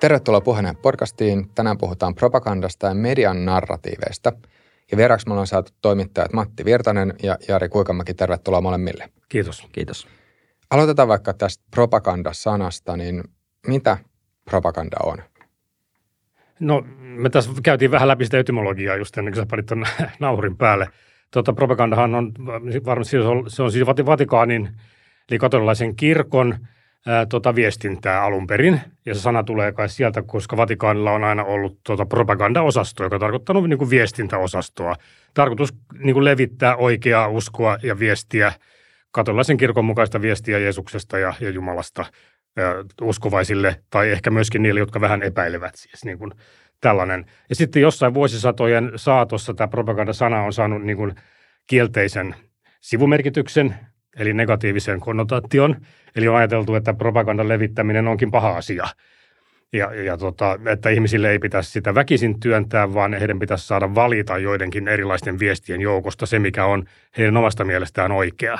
Tervetuloa Puheen podcastiin. Tänään puhutaan propagandasta ja median narratiiveista. Ja vieraksi me ollaan saatu toimittajat Matti Virtanen ja Jari Kuikamäki. Tervetuloa molemmille. Kiitos. Kiitos. Aloitetaan vaikka tästä propaganda-sanasta, niin mitä propaganda on? No, me tässä käytiin vähän läpi sitä etymologiaa just ennen kuin sä panit tuon nauhurin päälle. Tota, propagandahan on varmasti se on, se on siis Vatikaanin, eli katolilaisen kirkon ää, tota, viestintää alun perin. Ja se sana tulee kai sieltä, koska Vatikaanilla on aina ollut tota, propagandaosasto, joka on tarkoittanut niin kuin viestintäosastoa. Tarkoitus niin kuin levittää oikeaa uskoa ja viestiä, katolilaisen kirkon mukaista viestiä Jeesuksesta ja, ja Jumalasta ää, uskovaisille, tai ehkä myöskin niille, jotka vähän epäilevät siis niin kuin tällainen. Ja sitten jossain vuosisatojen saatossa tämä propagandasana on saanut niin kuin kielteisen sivumerkityksen, eli negatiivisen konnotaation. Eli on ajateltu, että propagandan levittäminen onkin paha asia. Ja, ja tota, että ihmisille ei pitäisi sitä väkisin työntää, vaan heidän pitäisi saada valita joidenkin erilaisten viestien joukosta se, mikä on heidän omasta mielestään oikea.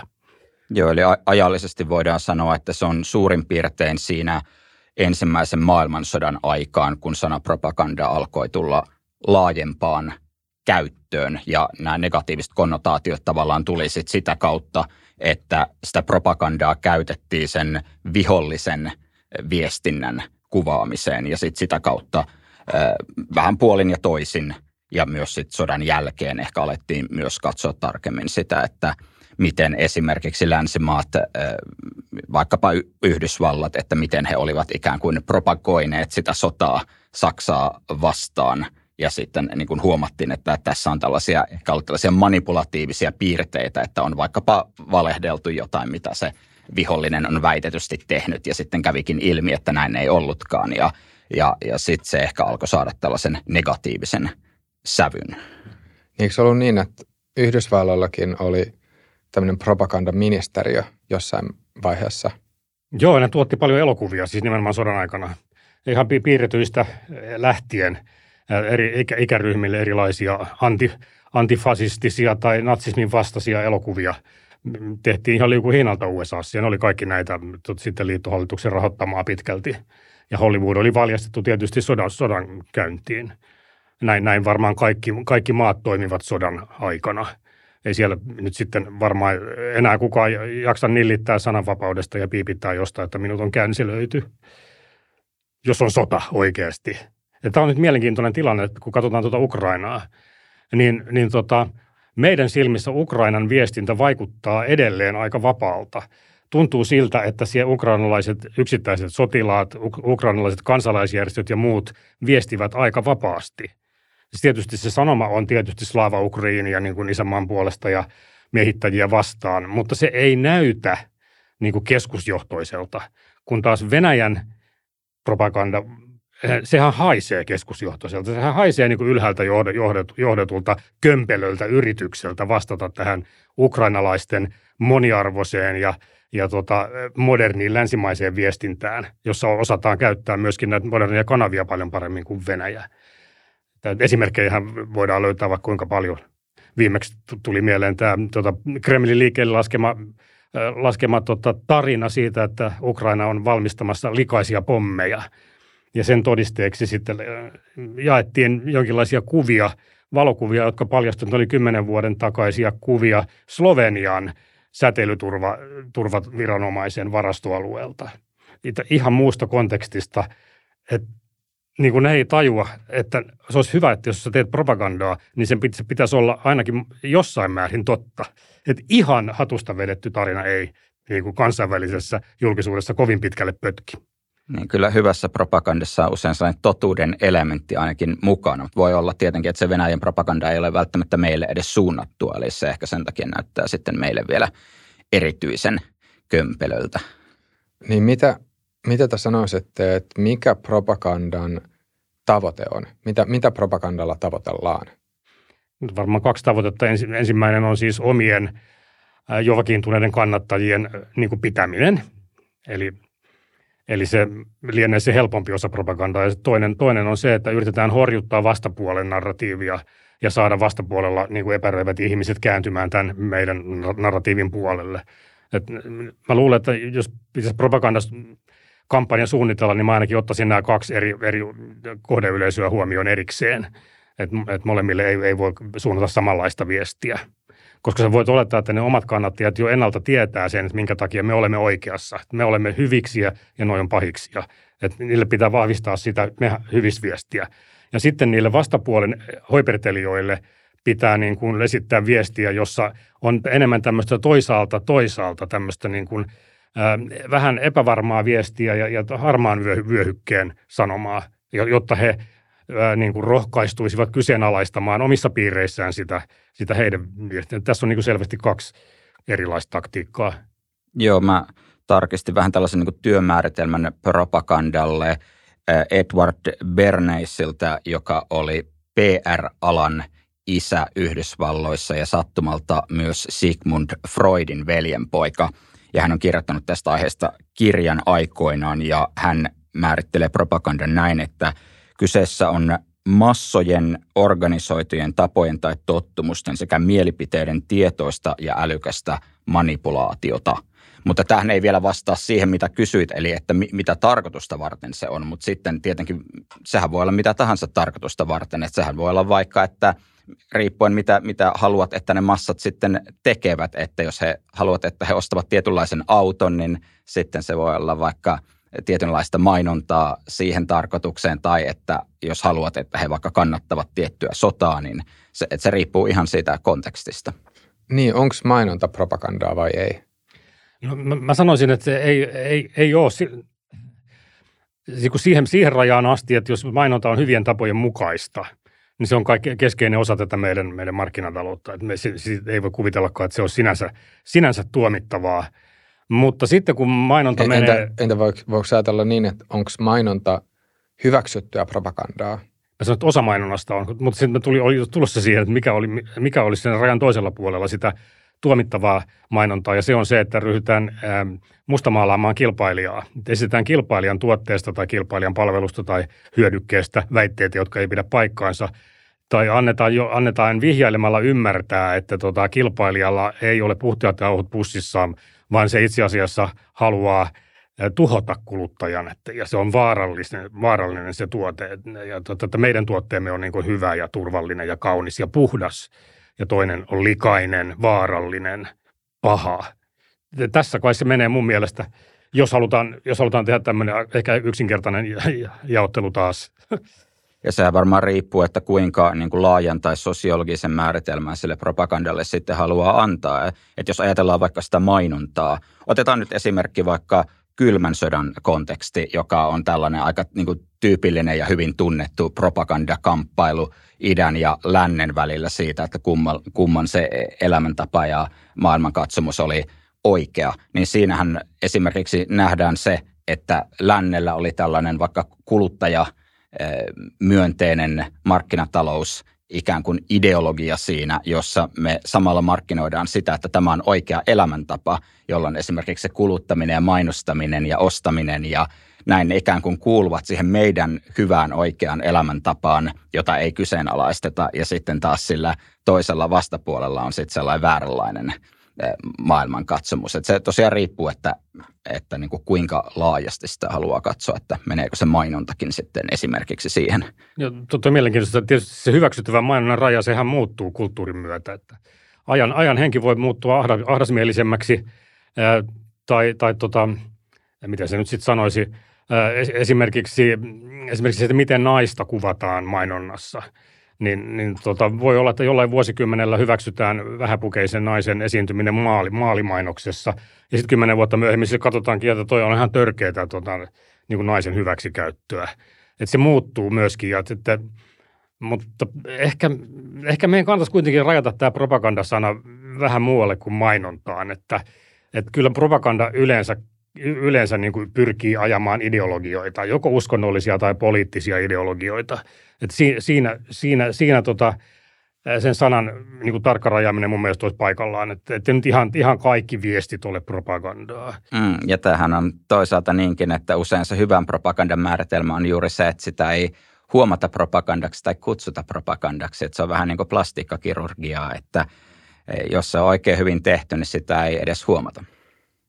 Joo, eli ajallisesti voidaan sanoa, että se on suurin piirtein siinä – ensimmäisen maailmansodan aikaan, kun sana propaganda alkoi tulla laajempaan käyttöön ja nämä negatiiviset konnotaatiot tavallaan tuli sit sitä kautta, että sitä propagandaa käytettiin sen vihollisen viestinnän kuvaamiseen ja sit sitä kautta vähän puolin ja toisin ja myös sit sodan jälkeen ehkä alettiin myös katsoa tarkemmin sitä, että – miten esimerkiksi länsimaat, vaikkapa Yhdysvallat, että miten he olivat ikään kuin propagoineet sitä sotaa Saksaa vastaan. Ja sitten niin kuin huomattiin, että tässä on tällaisia, ehkä ollut tällaisia manipulatiivisia piirteitä, että on vaikkapa valehdeltu jotain, mitä se vihollinen on väitetysti tehnyt. Ja sitten kävikin ilmi, että näin ei ollutkaan. Ja, ja, ja sitten se ehkä alkoi saada tällaisen negatiivisen sävyn. Eikö se ollut niin, että Yhdysvalloillakin oli tämmöinen propagandaministeriö jossain vaiheessa. Joo, ne tuotti paljon elokuvia, siis nimenomaan sodan aikana. Ihan piirretyistä lähtien eri ikä, ikäryhmille erilaisia anti, antifasistisia tai natsismin vastaisia elokuvia tehtiin ihan liuku hinnalta USAssa. Ja ne oli kaikki näitä sitten liittohallituksen rahoittamaa pitkälti. Ja Hollywood oli valjastettu tietysti sodan, sodan käyntiin. Näin, näin varmaan kaikki, kaikki maat toimivat sodan aikana – ei siellä nyt sitten varmaan enää kukaan jaksa nillittää sananvapaudesta ja piipittää jostain, että minut on känsilöity, jos on sota oikeasti. Ja tämä on nyt mielenkiintoinen tilanne, että kun katsotaan tuota Ukrainaa, niin, niin tota, meidän silmissä Ukrainan viestintä vaikuttaa edelleen aika vapaalta. Tuntuu siltä, että siellä ukrainalaiset yksittäiset sotilaat, ukrainalaiset kansalaisjärjestöt ja muut viestivät aika vapaasti – Siis tietysti se sanoma on tietysti Slava Ukrainia niin kuin isänmaan puolesta ja miehittäjiä vastaan, mutta se ei näytä niin kuin keskusjohtoiselta, kun taas Venäjän propaganda, sehän haisee keskusjohtoiselta. Sehän haisee niin kuin ylhäältä johdetulta kömpelöltä yritykseltä vastata tähän ukrainalaisten moniarvoiseen ja, ja tota, moderniin länsimaiseen viestintään, jossa osataan käyttää myöskin näitä modernia kanavia paljon paremmin kuin Venäjä. Esimerkkejä voidaan löytää vaikka kuinka paljon. Viimeksi tuli mieleen tämä tota, Kremlin liikkeelle laskema, laskema tota, tarina siitä, että Ukraina on valmistamassa likaisia pommeja. Ja sen todisteeksi sitten jaettiin jonkinlaisia kuvia, valokuvia, jotka paljastuivat, oli kymmenen vuoden takaisia kuvia Slovenian säteilyturvaviranomaisen varastoalueelta. Ihan muusta kontekstista, että niin kuin ne ei tajua, että se olisi hyvä, että jos sä teet propagandaa, niin sen pitäisi olla ainakin jossain määrin totta. Että ihan hatusta vedetty tarina ei niin kuin kansainvälisessä julkisuudessa kovin pitkälle pötki. Niin kyllä hyvässä propagandassa on usein sellainen totuuden elementti ainakin mukana. Mutta voi olla tietenkin, että se Venäjän propaganda ei ole välttämättä meille edes suunnattua, eli se ehkä sen takia näyttää sitten meille vielä erityisen kömpelöltä. Niin mitä, mitä te sanoisitte, että mikä propagandan tavoite on? Mitä, mitä propagandalla tavoitellaan? Varmaan kaksi tavoitetta. Ensimmäinen on siis omien jo vakiintuneiden kannattajien niin kuin pitäminen. Eli, eli se lienee se helpompi osa propagandaa. Ja toinen, toinen on se, että yritetään horjuttaa vastapuolen narratiivia ja saada vastapuolella niin kuin epäröivät ihmiset kääntymään tämän meidän narratiivin puolelle. Et mä luulen, että jos pitäisi propagandasta kampanja suunnitella, niin mä ainakin ottaisin nämä kaksi eri, eri kohdeyleisöä huomioon erikseen. Että et molemmille ei, ei voi suunnata samanlaista viestiä. Koska sä voit olettaa, että ne omat kannattajat jo ennalta tietää sen, että minkä takia me olemme oikeassa. Me olemme hyviksiä ja noin on pahiksia. Että niille pitää vahvistaa sitä me hyvisviestiä. Ja sitten niille vastapuolen hoipertelijoille pitää niin kuin esittää viestiä, jossa on enemmän tämmöistä toisaalta toisaalta tämmöistä niin kuin, äh, vähän epävarmaa viestiä ja, ja harmaan vyöhykkeen sanomaa, jotta he niin kuin rohkaistuisivat kyseenalaistamaan omissa piireissään sitä, sitä heidän viestiä. Tässä on niin kuin selvästi kaksi erilaista taktiikkaa. Joo, mä tarkistin vähän tällaisen niin työmääritelmän propagandalle Edward Berneisiltä, joka oli PR-alan isä Yhdysvalloissa ja sattumalta myös Sigmund Freudin veljenpoika. Ja hän on kirjoittanut tästä aiheesta kirjan aikoinaan ja hän määrittelee propagandan näin, että kyseessä on massojen, organisoitujen tapojen tai tottumusten sekä mielipiteiden tietoista ja älykästä manipulaatiota – mutta tähän ei vielä vastaa siihen, mitä kysyit, eli että mi- mitä tarkoitusta varten se on. Mutta sitten tietenkin sehän voi olla mitä tahansa tarkoitusta varten. Että sehän voi olla vaikka, että riippuen mitä, mitä haluat, että ne massat sitten tekevät. Että jos he haluat, että he ostavat tietynlaisen auton, niin sitten se voi olla vaikka tietynlaista mainontaa siihen tarkoitukseen, tai että jos haluat, että he vaikka kannattavat tiettyä sotaa, niin se, että se riippuu ihan siitä kontekstista. Niin, onko mainonta propagandaa vai ei? No, mä, mä sanoisin, että se ei, ei, ei ole siihen, siihen rajaan asti, että jos mainonta on hyvien tapojen mukaista, niin se on kaikki keskeinen osa tätä meidän, meidän markkinataloutta. Että me ei voi kuvitellakaan, että se on sinänsä, sinänsä tuomittavaa. Mutta sitten kun mainonta entä, menee... Entä voiko, voiko ajatella niin, että onko mainonta hyväksyttyä propagandaa? Mä sanoin, että osa mainonnasta on, mutta sitten tuli, oli tulossa siihen, että mikä oli, mikä oli sen rajan toisella puolella sitä tuomittavaa mainontaa, ja se on se, että ryhdytään ähm, mustamaalaamaan kilpailijaa. Esitetään kilpailijan tuotteesta tai kilpailijan palvelusta tai hyödykkeestä väitteitä, jotka ei pidä paikkaansa, tai annetaan, jo, annetaan vihjailemalla ymmärtää, että tota, kilpailijalla ei ole puhtaat jauhot pussissaan, vaan se itse asiassa haluaa tuhota kuluttajan, että, ja se on vaarallinen, vaarallinen se tuote. Ja tota, meidän tuotteemme on niin kuin hyvä ja turvallinen ja kaunis ja puhdas ja toinen on likainen, vaarallinen, paha. Tässä kai se menee mun mielestä, jos halutaan, jos halutaan tehdä tämmöinen ehkä yksinkertainen jaottelu taas. Ja sehän varmaan riippuu, että kuinka niin kuin laajan tai sosiologisen määritelmän sille propagandalle sitten haluaa antaa. Että jos ajatellaan vaikka sitä mainontaa, otetaan nyt esimerkki vaikka kylmän sodan konteksti, joka on tällainen aika niin kuin tyypillinen ja hyvin tunnettu propagandakamppailu idän ja lännen välillä siitä, että kumman, kumman se elämäntapa ja maailmankatsomus oli oikea, niin siinähän esimerkiksi nähdään se, että lännellä oli tällainen vaikka kuluttaja myönteinen markkinatalous ikään kuin ideologia siinä, jossa me samalla markkinoidaan sitä, että tämä on oikea elämäntapa, jolloin esimerkiksi se kuluttaminen ja mainostaminen ja ostaminen ja näin ne ikään kuin kuuluvat siihen meidän hyvään oikeaan elämäntapaan, jota ei kyseenalaisteta. Ja sitten taas sillä toisella vastapuolella on sitten sellainen vääränlainen maailmankatsomus. Että se tosiaan riippuu, että, että niin kuin kuinka laajasti sitä haluaa katsoa, että meneekö se mainontakin sitten esimerkiksi siihen. Joo, totta mielenkiintoista. Tietysti se hyväksyttävä mainonnan raja, sehän muuttuu kulttuurin myötä. Että ajan, ajan henki voi muuttua ahdasmielisemmäksi ää, tai, tai tota, miten se nyt sitten sanoisi, esimerkiksi, esimerkiksi että miten naista kuvataan mainonnassa, niin, niin tota, voi olla, että jollain vuosikymmenellä hyväksytään vähäpukeisen naisen esiintyminen maali, maalimainoksessa, ja sitten kymmenen vuotta myöhemmin se katsotaankin, että toi on ihan törkeää tota, niin kuin naisen hyväksikäyttöä. Että se muuttuu myöskin, ja että, mutta ehkä, ehkä meidän kannattaisi kuitenkin rajata tämä propagandasana vähän muualle kuin mainontaan, että, että kyllä propaganda yleensä yleensä niin kuin pyrkii ajamaan ideologioita, joko uskonnollisia tai poliittisia ideologioita. Et siinä, siinä, siinä tota, sen sanan niin kuin tarkka rajaaminen mun mielestä olisi paikallaan, että, että nyt ihan, ihan kaikki viestit ole propagandaa. Mm, ja tämähän on toisaalta niinkin, että usein se hyvän propagandan määritelmä on juuri se, että sitä ei huomata propagandaksi tai kutsuta propagandaksi, että se on vähän niin kuin plastiikkakirurgiaa, että e, jos se on oikein hyvin tehty, niin sitä ei edes huomata.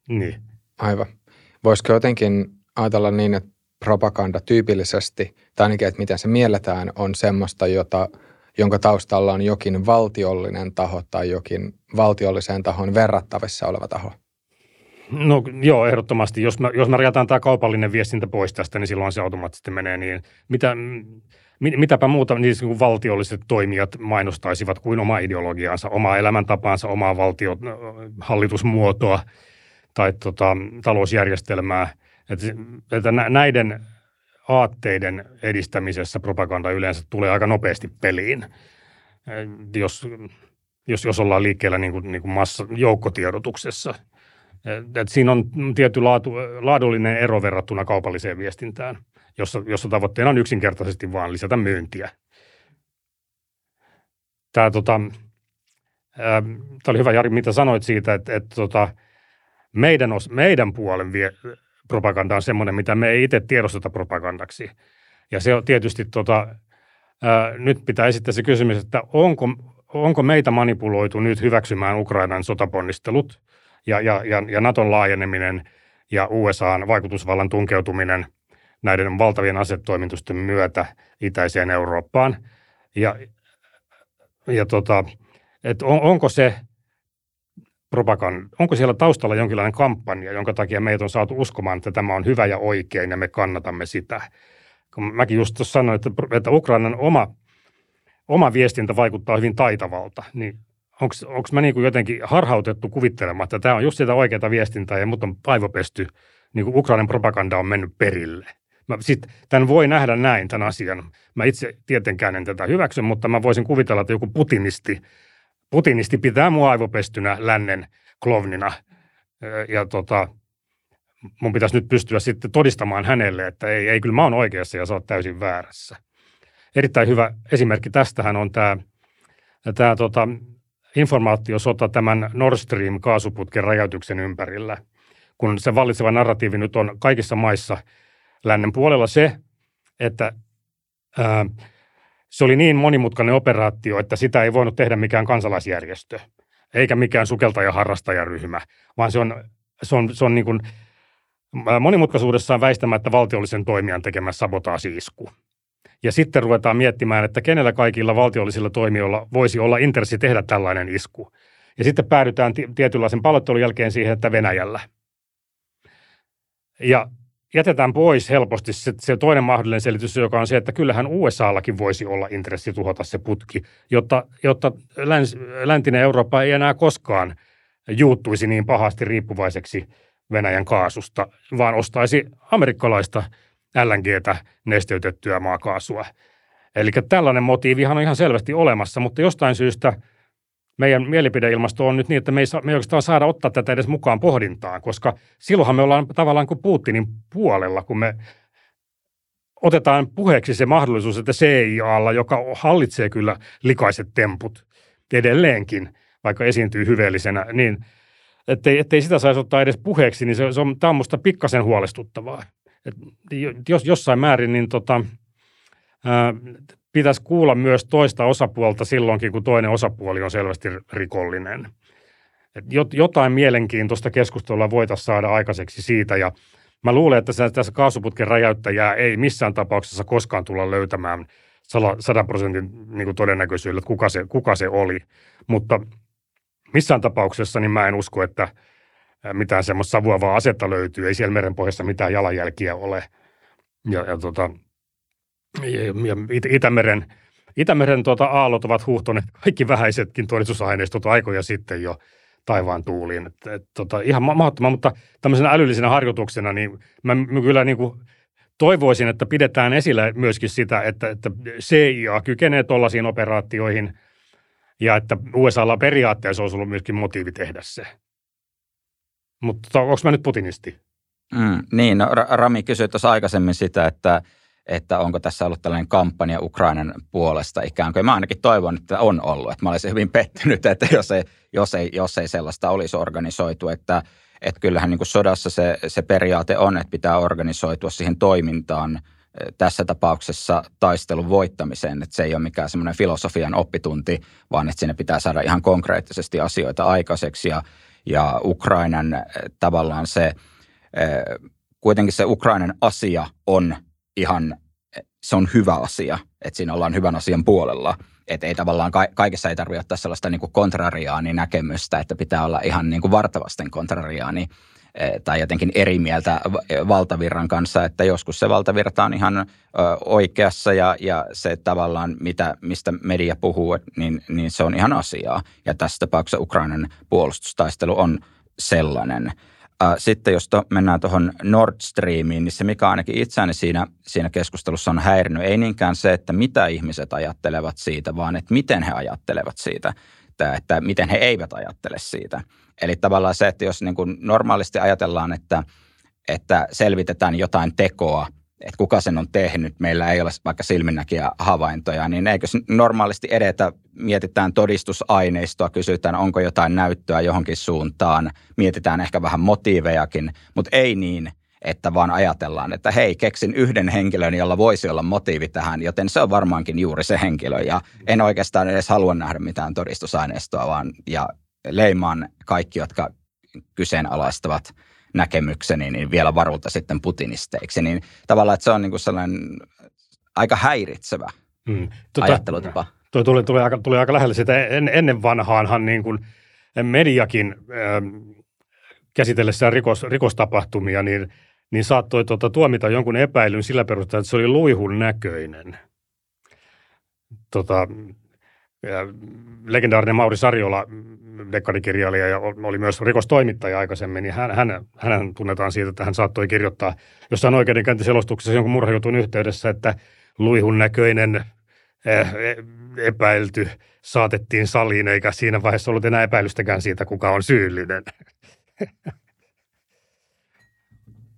Niin. Aivan. Voisiko jotenkin ajatella niin, että propaganda tyypillisesti, tai ainakin, että miten se mielletään, on semmoista, jota, jonka taustalla on jokin valtiollinen taho tai jokin valtiolliseen tahon verrattavissa oleva taho? No joo, ehdottomasti. Jos mä, jos mä jätän tämä kaupallinen viestintä pois tästä, niin silloin se automaattisesti menee niin. Mitä, mit, mitäpä muuta niin kuin valtiolliset toimijat mainostaisivat kuin oma ideologiaansa, omaa elämäntapaansa, omaa valtio, hallitusmuotoa tai tota, talousjärjestelmää. Että, että näiden aatteiden edistämisessä propaganda yleensä tulee aika nopeasti peliin, jos, jos, jos ollaan liikkeellä niin kuin, niin kuin massa, joukkotiedotuksessa – et siinä on tietty laatu, laadullinen ero verrattuna kaupalliseen viestintään, jossa, jossa tavoitteena on yksinkertaisesti vain lisätä myyntiä. Tämä, tota, tämä oli hyvä, Jari, mitä sanoit siitä, että, että tota, meidän, os, meidän puolen vie, propaganda on semmoinen, mitä me ei itse tiedosteta propagandaksi. Ja se on tietysti, tota, ää, nyt pitää esittää se kysymys, että onko, onko meitä manipuloitu nyt hyväksymään Ukrainan sotaponnistelut – ja, ja, ja, ja Naton laajeneminen ja USAn vaikutusvallan tunkeutuminen näiden valtavien asetoimitusten myötä itäiseen Eurooppaan. Ja, ja tota, et on, onko se propaganda, onko siellä taustalla jonkinlainen kampanja, jonka takia meitä on saatu uskomaan, että tämä on hyvä ja oikein ja me kannatamme sitä. Kun mäkin just tuossa sanoin, että, että Ukrainan oma, oma viestintä vaikuttaa hyvin taitavalta, niin onko mä niin kuin jotenkin harhautettu kuvittelemaan, että tämä on just sitä oikeaa viestintää ja mut on paivopesty, niin kuin Ukrainan propaganda on mennyt perille. Mä sit, tämän voi nähdä näin, tämän asian. Mä itse tietenkään en tätä hyväksy, mutta mä voisin kuvitella, että joku putinisti, putinisti pitää mua aivopestynä lännen klovnina. Ja tota, mun pitäisi nyt pystyä sitten todistamaan hänelle, että ei, ei kyllä mä oon oikeassa ja sä oot täysin väärässä. Erittäin hyvä esimerkki tästähän on tämä, tämä tota, informaatiosota tämän Nord Stream kaasuputken räjäytyksen ympärillä, kun se vallitseva narratiivi nyt on kaikissa maissa lännen puolella se, että ää, se oli niin monimutkainen operaatio, että sitä ei voinut tehdä mikään kansalaisjärjestö, eikä mikään sukeltaja-harrastajaryhmä, vaan se on, se on, se on niin kuin monimutkaisuudessaan väistämättä valtiollisen toimijan tekemä sabotaasi-isku. Ja sitten ruvetaan miettimään, että kenellä kaikilla valtiollisilla toimijoilla voisi olla intressi tehdä tällainen isku. Ja sitten päädytään tietynlaisen pallottelun jälkeen siihen, että Venäjällä. Ja jätetään pois helposti se, se toinen mahdollinen selitys, joka on se, että kyllähän USAllakin voisi olla intressi tuhota se putki, jotta, jotta läns, läntinen Eurooppa ei enää koskaan juuttuisi niin pahasti riippuvaiseksi Venäjän kaasusta, vaan ostaisi amerikkalaista LNGtä, nesteytettyä maakaasua. Eli tällainen motiivihan on ihan selvästi olemassa, mutta jostain syystä meidän mielipideilmasto on nyt niin, että me ei, saa, me ei oikeastaan saada ottaa tätä edes mukaan pohdintaan, koska silloinhan me ollaan tavallaan kuin Putinin puolella, kun me otetaan puheeksi se mahdollisuus, että CIAlla, joka hallitsee kyllä likaiset temput edelleenkin, vaikka esiintyy hyveellisenä, niin ettei, ettei sitä saisi ottaa edes puheeksi, niin se, se on, tämä on pikkasen huolestuttavaa. Et jos, jossain määrin niin tota, ää, pitäisi kuulla myös toista osapuolta silloinkin, kun toinen osapuoli on selvästi rikollinen. Et jotain mielenkiintoista keskustelua voitaisiin saada aikaiseksi siitä ja mä luulen, että tässä kaasuputken räjäyttäjää ei missään tapauksessa koskaan tulla löytämään 100 prosentin niin todennäköisyydellä, että kuka se, kuka se oli. Mutta missään tapauksessa niin mä en usko, että – mitään semmoista savuavaa asetta löytyy, ei siellä merenpohjassa mitään jalanjälkiä ole. Ja, ja, tota, ja, Itämeren, Itämeren tuota, aallot ovat huuhtoneet kaikki vähäisetkin todistusaineistot aikoja sitten jo taivaan tuuliin. Et, et, tota, ihan mahdottoman, mutta tämmöisenä älyllisenä harjoituksena, niin mä, mä kyllä niin kuin toivoisin, että pidetään esillä myöskin sitä, että, että CIA kykenee tuollaisiin operaatioihin ja että USAlla periaatteessa olisi ollut myöskin motiivi tehdä se. Mutta onko mä nyt putinisti? Mm, niin, no, Rami kysyi tuossa aikaisemmin sitä, että, että onko tässä ollut tällainen kampanja Ukrainan puolesta ikään kuin. Mä ainakin toivon, että on ollut. Että mä olisin hyvin pettynyt, että jos ei, jos ei, jos ei sellaista olisi organisoitu. Että, että kyllähän niin kuin sodassa se, se periaate on, että pitää organisoitua siihen toimintaan – tässä tapauksessa taistelun voittamiseen, että se ei ole mikään semmoinen filosofian oppitunti, vaan että sinne pitää saada ihan konkreettisesti asioita aikaiseksi ja ja Ukrainan eh, tavallaan se eh, kuitenkin se Ukrainan asia on ihan, se on hyvä asia, että siinä ollaan hyvän asian puolella. Että ei tavallaan, kaikessa ei tarvitse ottaa sellaista niin kuin kontrariaani näkemystä, että pitää olla ihan niin kuin vartavasten kontrariaani Eh, tai jotenkin eri mieltä valtavirran kanssa, että joskus se valtavirta on ihan oikeassa ja, ja se tavallaan, mitä, mistä media puhuu, niin, niin se on ihan asiaa. Ja tässä tapauksessa Ukrainan puolustustaistelu on sellainen. Sitten jos to, mennään tuohon Nord Streamiin, niin se mikä ainakin itseäni siinä, siinä keskustelussa on häirinyt, ei niinkään se, että mitä ihmiset ajattelevat siitä, vaan että miten he ajattelevat siitä että, että miten he eivät ajattele siitä. Eli tavallaan se, että jos niin kuin normaalisti ajatellaan, että, että selvitetään jotain tekoa, että kuka sen on tehnyt, meillä ei ole vaikka silminnäkiä havaintoja, niin eikö normaalisti edetä, mietitään todistusaineistoa, kysytään onko jotain näyttöä johonkin suuntaan, mietitään ehkä vähän motiivejakin, mutta ei niin, että vaan ajatellaan, että hei, keksin yhden henkilön, jolla voisi olla motiivi tähän, joten se on varmaankin juuri se henkilö. Ja en oikeastaan edes halua nähdä mitään todistusaineistoa, vaan ja leimaan kaikki, jotka kyseenalaistavat näkemykseni, niin vielä varulta sitten putinisteiksi. Niin tavallaan, että se on niin kuin sellainen aika häiritsevä hmm. tota, ajattelutapa. Tuo tuli, tuli, aika, tuli aika lähelle sitä. En, ennen vanhaanhan niin kuin mediakin äh, käsitellessään rikos, rikostapahtumia, niin niin saattoi tuota, tuomita jonkun epäilyn sillä perusteella, että se oli luihun näköinen. Tota, legendaarinen Mauri Sarjola, dekkarikirjailija ja oli myös rikostoimittaja aikaisemmin, niin hän, hän, hän tunnetaan siitä, että hän saattoi kirjoittaa jossain oikeudenkäyntiselostuksessa jonkun murhajutun yhteydessä, että luihun näköinen eh, epäilty saatettiin saliin, eikä siinä vaiheessa ollut enää epäilystäkään siitä, kuka on syyllinen.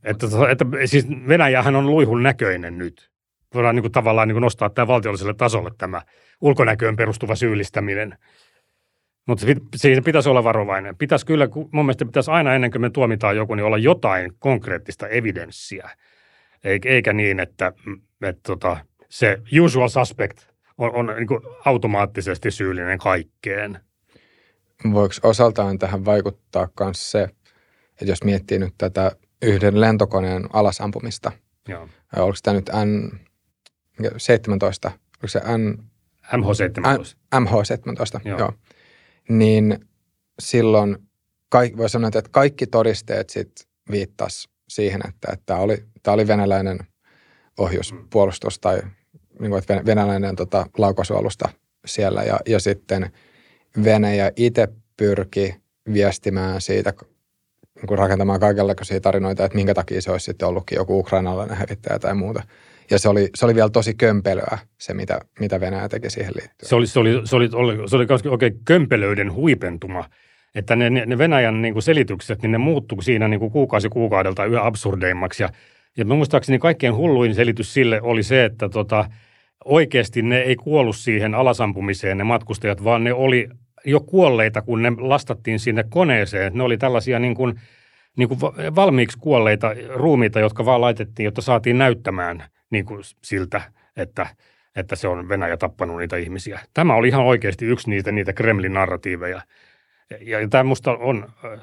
Että, että siis Venäjähän on luihun näköinen nyt. Voidaan niin kuin tavallaan niin kuin nostaa tämä valtiolliselle tasolle tämä ulkonäköön perustuva syyllistäminen. Mutta siinä pitäisi olla varovainen. Pitäisi kyllä, mun mielestä pitäisi aina ennen kuin me tuomitaan joku, niin olla jotain konkreettista evidenssiä. Eikä niin, että, että tota, se usual suspect on, on niin automaattisesti syyllinen kaikkeen. Voiko osaltaan tähän vaikuttaa myös se, että jos miettii nyt tätä yhden lentokoneen alasampumista. Joo. Oliko tämä nyt N17? Oliko se N... MH17. N, MH17, joo. joo. Niin silloin kaik, voi sanoa, että kaikki todisteet sit viittas siihen, että, että tämä oli, tämä oli venäläinen ohjuspuolustus tai niin kuin, että venäläinen tota, laukaisualusta siellä. Ja, ja sitten Venäjä itse pyrki viestimään siitä niin rakentamaan kaikenlaisia tarinoita, että minkä takia se olisi sitten ollutkin joku ukrainalainen hävittäjä tai muuta. Ja se oli, se oli vielä tosi kömpelöä, se mitä, mitä Venäjä teki siihen liittyen. Se oli, se oli, se oli, se oli, se oli oikein kömpelöiden huipentuma, että ne, ne Venäjän niin kuin selitykset, niin ne muuttuu siinä niin kuin kuukausi kuukaudelta yhä absurdeimmaksi. Ja, ja muistaakseni kaikkein hulluin selitys sille oli se, että tota, oikeasti ne ei kuollut siihen alasampumiseen ne matkustajat, vaan ne oli jo kuolleita, kun ne lastattiin sinne koneeseen. Ne oli tällaisia niin kuin, niin kuin valmiiksi kuolleita ruumiita, jotka vaan laitettiin, jotta saatiin näyttämään niin kuin siltä, että, että se on Venäjä tappanut niitä ihmisiä. Tämä oli ihan oikeasti yksi niitä, niitä Kremlin narratiiveja. Ja, ja tämä musta on, äh,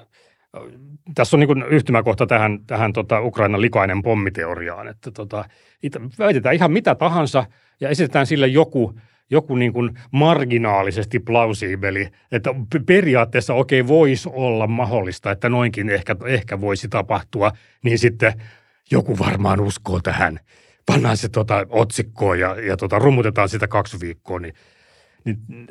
tässä on niin yhtymäkohta tähän, tähän tota Ukrainan likainen pommiteoriaan, että tota, väitetään ihan mitä tahansa ja esitetään sille joku – joku niin kuin marginaalisesti plausiibeli, että periaatteessa okei, okay, voisi olla mahdollista, että noinkin ehkä, ehkä voisi tapahtua, niin sitten joku varmaan uskoo tähän. Pannaan se tota otsikkoon ja, ja tota, rummutetaan sitä kaksi viikkoa, niin, niin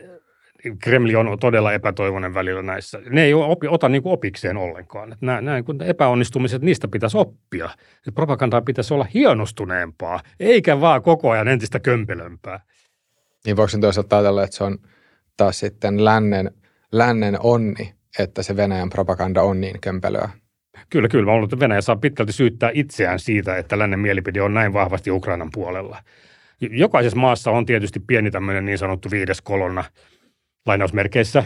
Kremli on todella epätoivoinen välillä näissä. Ne ei opi, ota niin kuin opikseen ollenkaan. Nämä, nämä kun epäonnistumiset, niistä pitäisi oppia. Propagandaa pitäisi olla hienostuneempaa, eikä vaan koko ajan entistä kömpelömpää. Niin voiko toisaalta ajatella, että se on taas sitten lännen, lännen onni, että se Venäjän propaganda on niin kömpelöä? Kyllä, kyllä. Mä luulen, että Venäjä saa pitkälti syyttää itseään siitä, että lännen mielipide on näin vahvasti Ukrainan puolella. Jokaisessa maassa on tietysti pieni tämmöinen niin sanottu viides kolonna lainausmerkeissä,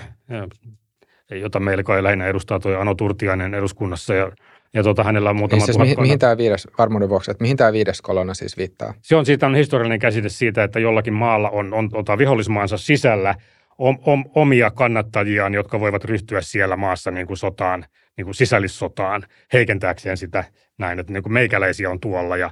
jota meillä kai lähinnä edustaa tuo Ano Turtiainen eduskunnassa ja ja tuota, hänellä on muutama siis mihin, mihin tämä viides, varmuuden vuoksi, että mihin tämä viides kolonna siis viittaa? Se on siitä on historiallinen käsite siitä, että jollakin maalla on, on tota, vihollismaansa sisällä om, om, omia kannattajiaan, jotka voivat ryhtyä siellä maassa niin kuin sotaan niin kuin sisällissotaan heikentääkseen sitä näin, että niin kuin meikäläisiä on tuolla ja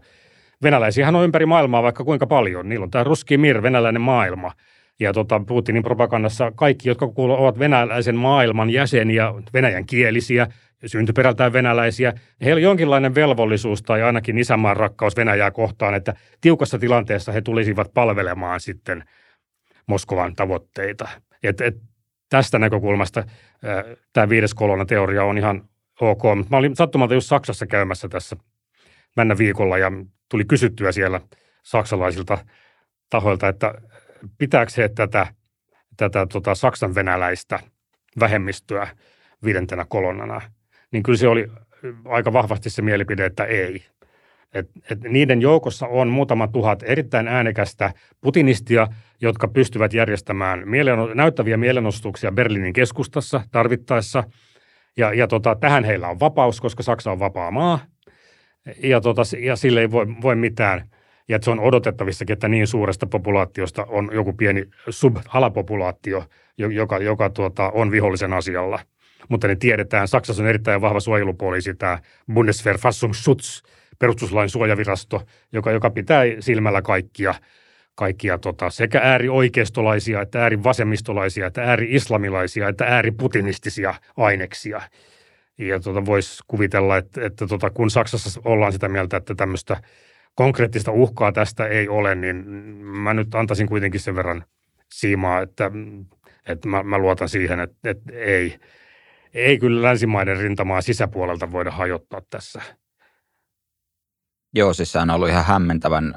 venäläisiähän on ympäri maailmaa vaikka kuinka paljon. Niillä on tämä ruski mir, venäläinen maailma. Ja tota, Putinin propagandassa kaikki, jotka kuuluvat, ovat venäläisen maailman jäseniä, venäjän kielisiä, syntyperältään venäläisiä, heillä on jonkinlainen velvollisuus tai ainakin isänmaan rakkaus Venäjää kohtaan, että tiukassa tilanteessa he tulisivat palvelemaan sitten Moskovan tavoitteita. Et, et, tästä näkökulmasta äh, tämä viides kolonna teoria on ihan ok. Mä olin sattumalta just Saksassa käymässä tässä mennä viikolla ja tuli kysyttyä siellä saksalaisilta tahoilta, että pitääkö he tätä, tätä tota, saksan venäläistä vähemmistöä viidentenä kolonnana, niin kyllä se oli aika vahvasti se mielipide, että ei. Et, et niiden joukossa on muutama tuhat erittäin äänekästä putinistia, jotka pystyvät järjestämään mielen, näyttäviä mielenostuksia Berliinin keskustassa tarvittaessa. Ja, ja tota, tähän heillä on vapaus, koska Saksa on vapaa maa. Ja, tota, ja sille ei voi, voi mitään. Ja että se on odotettavissakin, että niin suuresta populaatiosta on joku pieni subhalapopulaatio, joka, joka tuota, on vihollisen asialla. Mutta ne tiedetään, Saksassa on erittäin vahva suojelupoliisi, tämä Bundesverfassungsschutz, perustuslain suojavirasto, joka, joka pitää silmällä kaikkia, kaikkia tota, sekä äärioikeistolaisia, että äärivasemmistolaisia, että ääri-islamilaisia, että ääriputinistisia aineksia. Ja tota, voisi kuvitella, että, että tota, kun Saksassa ollaan sitä mieltä, että tämmöistä konkreettista uhkaa tästä ei ole, niin mä nyt antaisin kuitenkin sen verran siimaa, että, että mä, mä luotan siihen, että, että ei, ei kyllä länsimaiden rintamaa sisäpuolelta voida hajottaa tässä. Joo, siis se on ollut ihan hämmentävän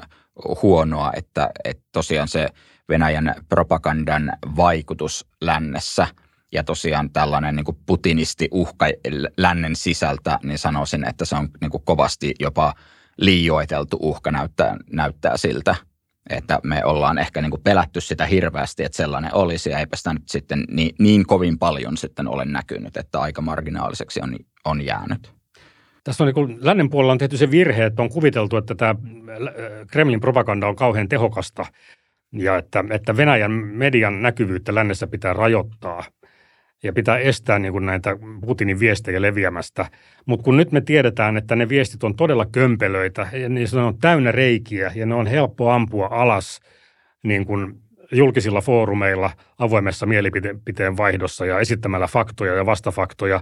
huonoa, että, että tosiaan se Venäjän propagandan vaikutus lännessä ja tosiaan tällainen niin kuin putinisti uhka lännen sisältä, niin sanoisin, että se on niin kuin kovasti jopa liioiteltu uhka näyttää, näyttää siltä, että me ollaan ehkä niin kuin pelätty sitä hirveästi, että sellainen olisi ja eipä sitä nyt sitten niin, niin kovin paljon sitten ole näkynyt, että aika marginaaliseksi on, on jäänyt. Tässä on niin lännen puolella on tehty se virhe, että on kuviteltu, että tämä Kremlin propaganda on kauhean tehokasta ja että, että Venäjän median näkyvyyttä lännessä pitää rajoittaa ja pitää estää niin kuin näitä Putinin viestejä leviämästä. Mutta kun nyt me tiedetään, että ne viestit on todella kömpelöitä ja niin ne on täynnä reikiä ja ne on helppo ampua alas niin kuin julkisilla foorumeilla avoimessa mielipiteen vaihdossa ja esittämällä faktoja ja vastafaktoja,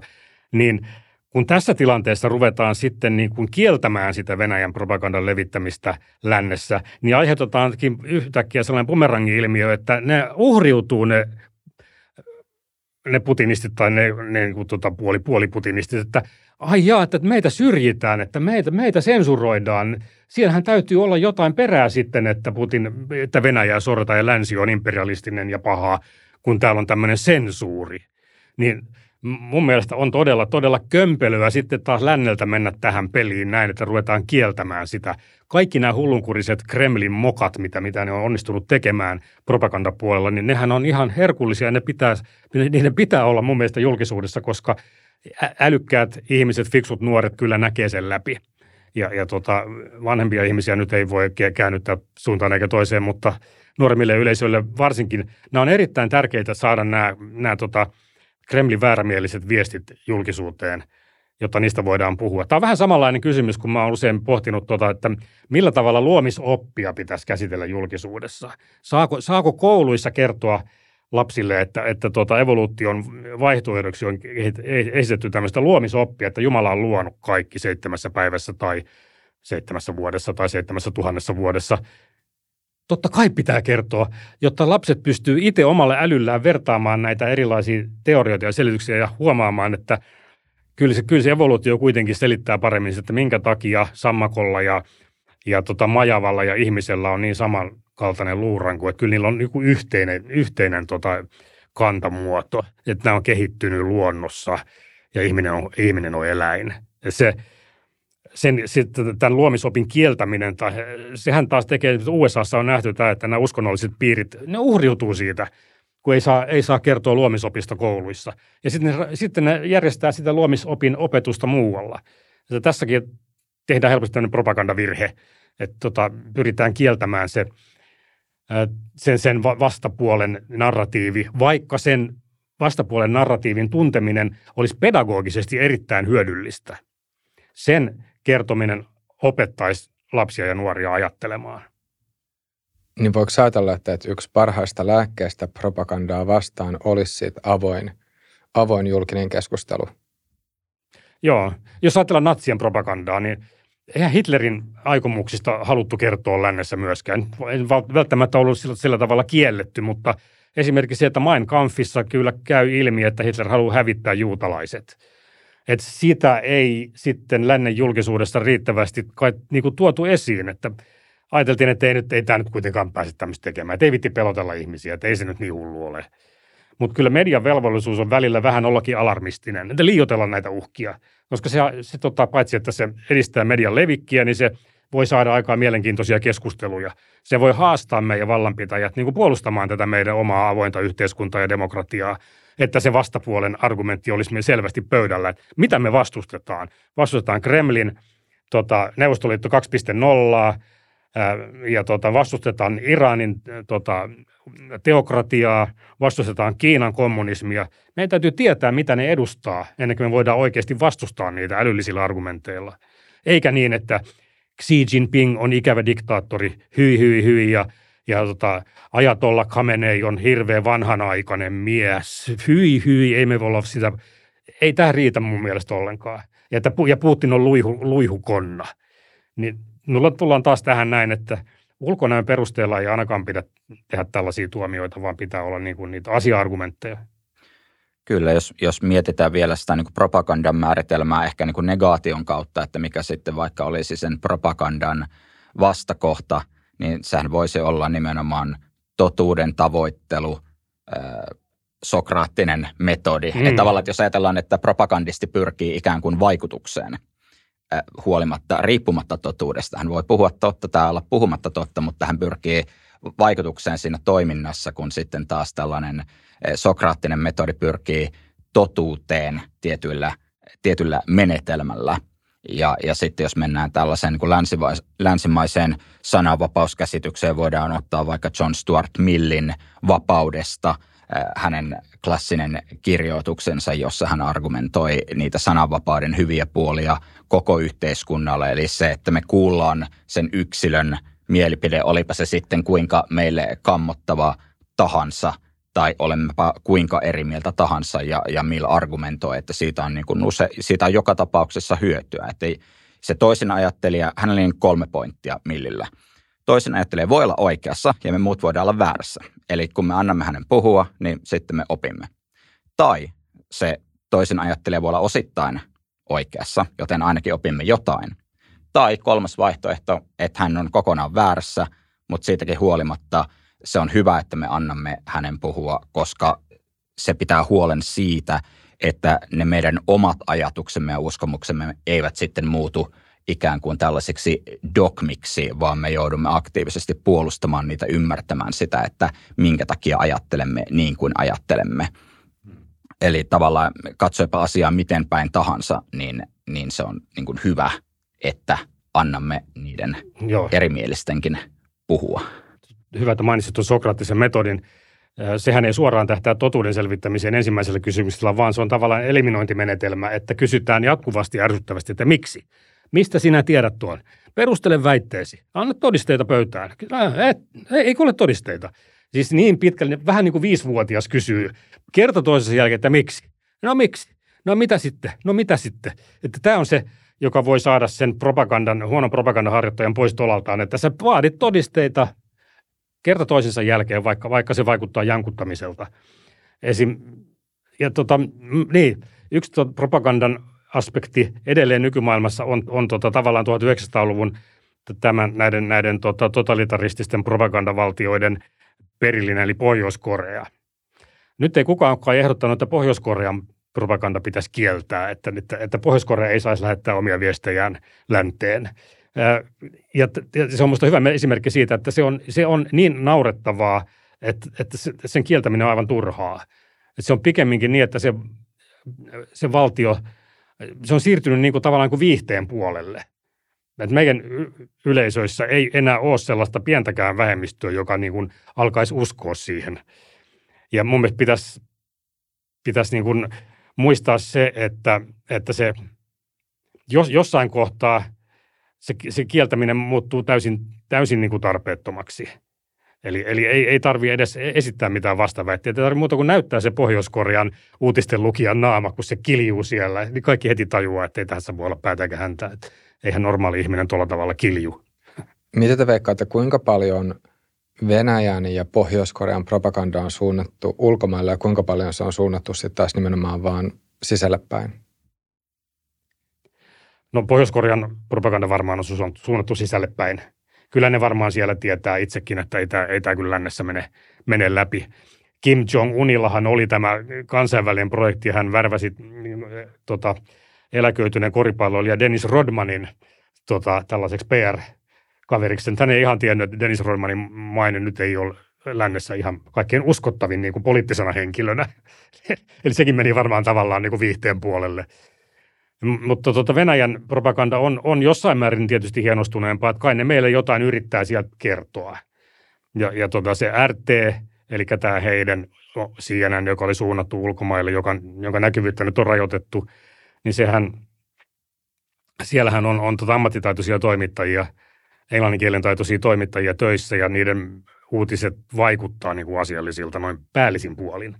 niin – kun tässä tilanteessa ruvetaan sitten niin kuin kieltämään sitä Venäjän propagandan levittämistä lännessä, niin aiheutetaankin yhtäkkiä sellainen bumerangi-ilmiö, että ne uhriutuu ne, ne putinistit tai ne, ne niin kuin tuota puoli, puoliputinistit, että ai jaa, että meitä syrjitään, että meitä, meitä sensuroidaan. Siellähän täytyy olla jotain perää sitten, että, Putin, että Venäjä sortaa ja länsi on imperialistinen ja paha, kun täällä on tämmöinen sensuuri. Niin – mun mielestä on todella, todella kömpelyä sitten taas länneltä mennä tähän peliin näin, että ruvetaan kieltämään sitä. Kaikki nämä hullunkuriset Kremlin mokat, mitä, mitä ne on onnistunut tekemään propagandapuolella, niin nehän on ihan herkullisia. Ne pitää, niiden pitää olla mun mielestä julkisuudessa, koska älykkäät ihmiset, fiksut nuoret kyllä näkee sen läpi. Ja, ja tota, vanhempia ihmisiä nyt ei voi käännyttää suuntaan eikä toiseen, mutta nuoremmille yleisöille varsinkin. Nämä on erittäin tärkeitä saada nämä, nämä tota, Kremlin väärämieliset viestit julkisuuteen, jotta niistä voidaan puhua. Tämä on vähän samanlainen kysymys, kun mä olen usein pohtinut, tuota, että millä tavalla luomisoppia pitäisi käsitellä julkisuudessa. Saako, saako kouluissa kertoa lapsille, että, että tuota evoluution vaihtoehdoksi on esitetty tämmöistä luomisoppia, että Jumala on luonut kaikki seitsemässä päivässä tai seitsemässä vuodessa tai seitsemässä tuhannessa vuodessa totta kai pitää kertoa, jotta lapset pystyy itse omalle älyllään vertaamaan näitä erilaisia teorioita ja selityksiä ja huomaamaan, että kyllä se, kyllä se evoluutio kuitenkin selittää paremmin, että minkä takia sammakolla ja, ja tota majavalla ja ihmisellä on niin samankaltainen luuranku, että kyllä niillä on joku yhteinen, yhteinen tota kantamuoto, että nämä on kehittynyt luonnossa ja ihminen on, ihminen on eläin. Ja se, sen, sitten tämän luomisopin kieltäminen, tai sehän taas tekee, että USAssa on nähty tämä, että nämä uskonnolliset piirit, ne uhriutuu siitä, kun ei saa, ei saa kertoa luomisopista kouluissa. Ja sitten ne, sitten ne järjestää sitä luomisopin opetusta muualla. Ja tässäkin tehdään helposti tämmöinen propagandavirhe, että tota, pyritään kieltämään se, sen, sen vastapuolen narratiivi, vaikka sen vastapuolen narratiivin tunteminen olisi pedagogisesti erittäin hyödyllistä. Sen kertominen opettaisi lapsia ja nuoria ajattelemaan. Niin voiko ajatella, että yksi parhaista lääkkeistä propagandaa vastaan olisi siitä avoin, avoin julkinen keskustelu? Joo. Jos ajatellaan natsien propagandaa, niin eihän Hitlerin aikomuksista haluttu kertoa lännessä myöskään. Ei välttämättä ollut sillä, sillä tavalla kielletty, mutta esimerkiksi se, että Mein Kampfissa kyllä käy ilmi, että Hitler haluaa hävittää juutalaiset. Et sitä ei sitten lännen julkisuudessa riittävästi kai, niin kuin tuotu esiin, että ajateltiin, että ei, nyt, ei tämä nyt kuitenkaan pääse tämmöistä tekemään, että ei vitti pelotella ihmisiä, että ei se nyt niin hullu ole. Mutta kyllä median velvollisuus on välillä vähän ollakin alarmistinen, että liioitella näitä uhkia, koska se, se tota, paitsi, että se edistää median levikkiä, niin se voi saada aikaan mielenkiintoisia keskusteluja. Se voi haastaa meidän vallanpitäjät niin kuin puolustamaan tätä meidän omaa avointa yhteiskuntaa ja demokratiaa, että se vastapuolen argumentti olisi selvästi pöydällä. Että mitä me vastustetaan? Vastustetaan Kremlin tota, Neuvostoliitto 2.0, ja tota, vastustetaan Iranin tota, teokratiaa, vastustetaan Kiinan kommunismia. Meidän täytyy tietää, mitä ne edustaa, ennen kuin me voidaan oikeasti vastustaa niitä älyllisillä argumenteilla. Eikä niin, että Xi Jinping on ikävä diktaattori, hyi, hyi, hyi, ja, ja tota, ajatolla Khamenei on hirveän vanhanaikainen mies. Hyi, hyi, ei me voi olla sitä. Ei tämä riitä mun mielestä ollenkaan. Ja, että, ja Putin on luihu, luihukonna. Niin Mulla tullaan taas tähän näin, että ulkonäön perusteella ei ainakaan pidä tehdä tällaisia tuomioita, vaan pitää olla niin kuin niitä asia-argumentteja. Kyllä, jos, jos mietitään vielä sitä niin kuin propagandan määritelmää ehkä niin kuin negaation kautta, että mikä sitten vaikka olisi sen propagandan vastakohta, niin sehän voisi olla nimenomaan totuuden tavoittelu, sokraattinen metodi. Mm. Että tavallaan, että jos ajatellaan, että propagandisti pyrkii ikään kuin vaikutukseen – huolimatta, riippumatta totuudesta. Hän voi puhua totta tai olla puhumatta totta, mutta hän pyrkii vaikutukseen siinä toiminnassa, kun sitten taas tällainen sokraattinen metodi pyrkii totuuteen tietyllä, tietyllä menetelmällä. Ja, ja sitten jos mennään tällaiseen niin länsimais, länsimaiseen sananvapauskäsitykseen, voidaan ottaa vaikka John Stuart Millin vapaudesta – hänen klassinen kirjoituksensa, jossa hän argumentoi niitä sananvapauden hyviä puolia koko yhteiskunnalle. Eli se, että me kuullaan sen yksilön mielipide, olipa se sitten kuinka meille kammottava tahansa tai olemmepa kuinka eri mieltä tahansa ja, ja millä argumentoi, että siitä on, niin kuin use, siitä on joka tapauksessa hyötyä. Että se toisen ajattelija, hänellä on kolme pointtia millillä – Toisen ajattelee voi olla oikeassa ja me muut voidaan olla väärässä. Eli kun me annamme hänen puhua, niin sitten me opimme. Tai se toisen ajattelee voi olla osittain oikeassa, joten ainakin opimme jotain. Tai kolmas vaihtoehto, että hän on kokonaan väärässä, mutta siitäkin huolimatta se on hyvä, että me annamme hänen puhua, koska se pitää huolen siitä, että ne meidän omat ajatuksemme ja uskomuksemme eivät sitten muutu ikään kuin tällaiseksi dogmiksi, vaan me joudumme aktiivisesti puolustamaan niitä ymmärtämään sitä, että minkä takia ajattelemme niin kuin ajattelemme. Eli tavallaan katsoipa asiaa miten päin tahansa, niin, niin se on niin kuin hyvä, että annamme niiden Joo. erimielistenkin puhua. Hyvä, että mainitsit tuon sokraattisen metodin. Sehän ei suoraan tähtää totuuden selvittämiseen ensimmäisellä kysymyksellä, vaan se on tavallaan eliminointimenetelmä, että kysytään jatkuvasti ärsyttävästi, että miksi. Mistä sinä tiedät tuon? Perustele väitteesi. Anna todisteita pöytään. Et, ei ole todisteita. Siis niin pitkälle, vähän niin kuin viisivuotias kysyy kerta toisensa jälkeen, että miksi? No miksi? No mitä sitten? No mitä sitten? Että tämä on se, joka voi saada sen propagandan, huonon propagandan harjoittajan pois tolaltaan, että sä vaadit todisteita kerta toisensa jälkeen, vaikka, vaikka se vaikuttaa jankuttamiselta. Esim, ja tota, niin, yksi propagandan aspekti edelleen nykymaailmassa on, on tota, tavallaan 1900-luvun tämän, näiden, näiden tota, totalitarististen propagandavaltioiden perillinen, eli Pohjois-Korea. Nyt ei kukaan ole ehdottanut, että Pohjois-Korean propaganda pitäisi kieltää, että, että, että Pohjois-Korea ei saisi lähettää omia viestejään länteen. Ja, se on minusta hyvä esimerkki siitä, että se on, se on niin naurettavaa, että, että sen kieltäminen on aivan turhaa. Että se on pikemminkin niin, että se, se valtio – se on siirtynyt niin kuin tavallaan kuin viihteen puolelle. Et meidän yleisöissä ei enää ole sellaista pientäkään vähemmistöä, joka niin kuin alkaisi uskoa siihen. Ja mun mielestä pitäisi pitäisi niin kuin muistaa se, että, että se jos, jossain kohtaa se, se kieltäminen muuttuu täysin, täysin niin kuin tarpeettomaksi. Eli, eli ei, ei tarvitse edes esittää mitään vastaväitteitä. Ei tarvitse muuta kuin näyttää se Pohjois-Korean uutisten lukijan naama, kun se kiljuu siellä. Niin kaikki heti tajuaa, että ei tässä voi olla päätä eikä häntä. Että eihän normaali ihminen tuolla tavalla kilju. Mitä te veikkaatte, kuinka paljon Venäjän ja Pohjois-Korean propaganda on suunnattu ulkomaille ja kuinka paljon se on suunnattu sitten taas nimenomaan vaan sisälle päin? No Pohjois-Korean propaganda varmaan on suunnattu sisälle päin. Kyllä ne varmaan siellä tietää itsekin, että ei tämä, ei tämä kyllä lännessä mene, mene läpi. Kim Jong-unillahan oli tämä kansainvälinen projekti, hän värväsi tota, eläköityneen koripalloilija Dennis Rodmanin tota, tällaiseksi PR-kaveriksi. Hän ei ihan tiennyt, että Dennis Rodmanin maine nyt ei ole lännessä ihan kaikkein uskottavin niin kuin poliittisena henkilönä. Eli sekin meni varmaan tavallaan niin kuin viihteen puolelle. Mutta tuota Venäjän propaganda on, on jossain määrin tietysti hienostuneempaa, että kai ne meille jotain yrittää sieltä kertoa. Ja, ja tota se RT, eli tämä heidän CNN, joka oli suunnattu ulkomaille, joka, jonka näkyvyyttä nyt on rajoitettu, niin sehän, siellähän on, on tota ammattitaitoisia toimittajia, englanninkielen taitoisia toimittajia töissä ja niiden uutiset vaikuttaa niin kuin asiallisilta noin päällisin puolin.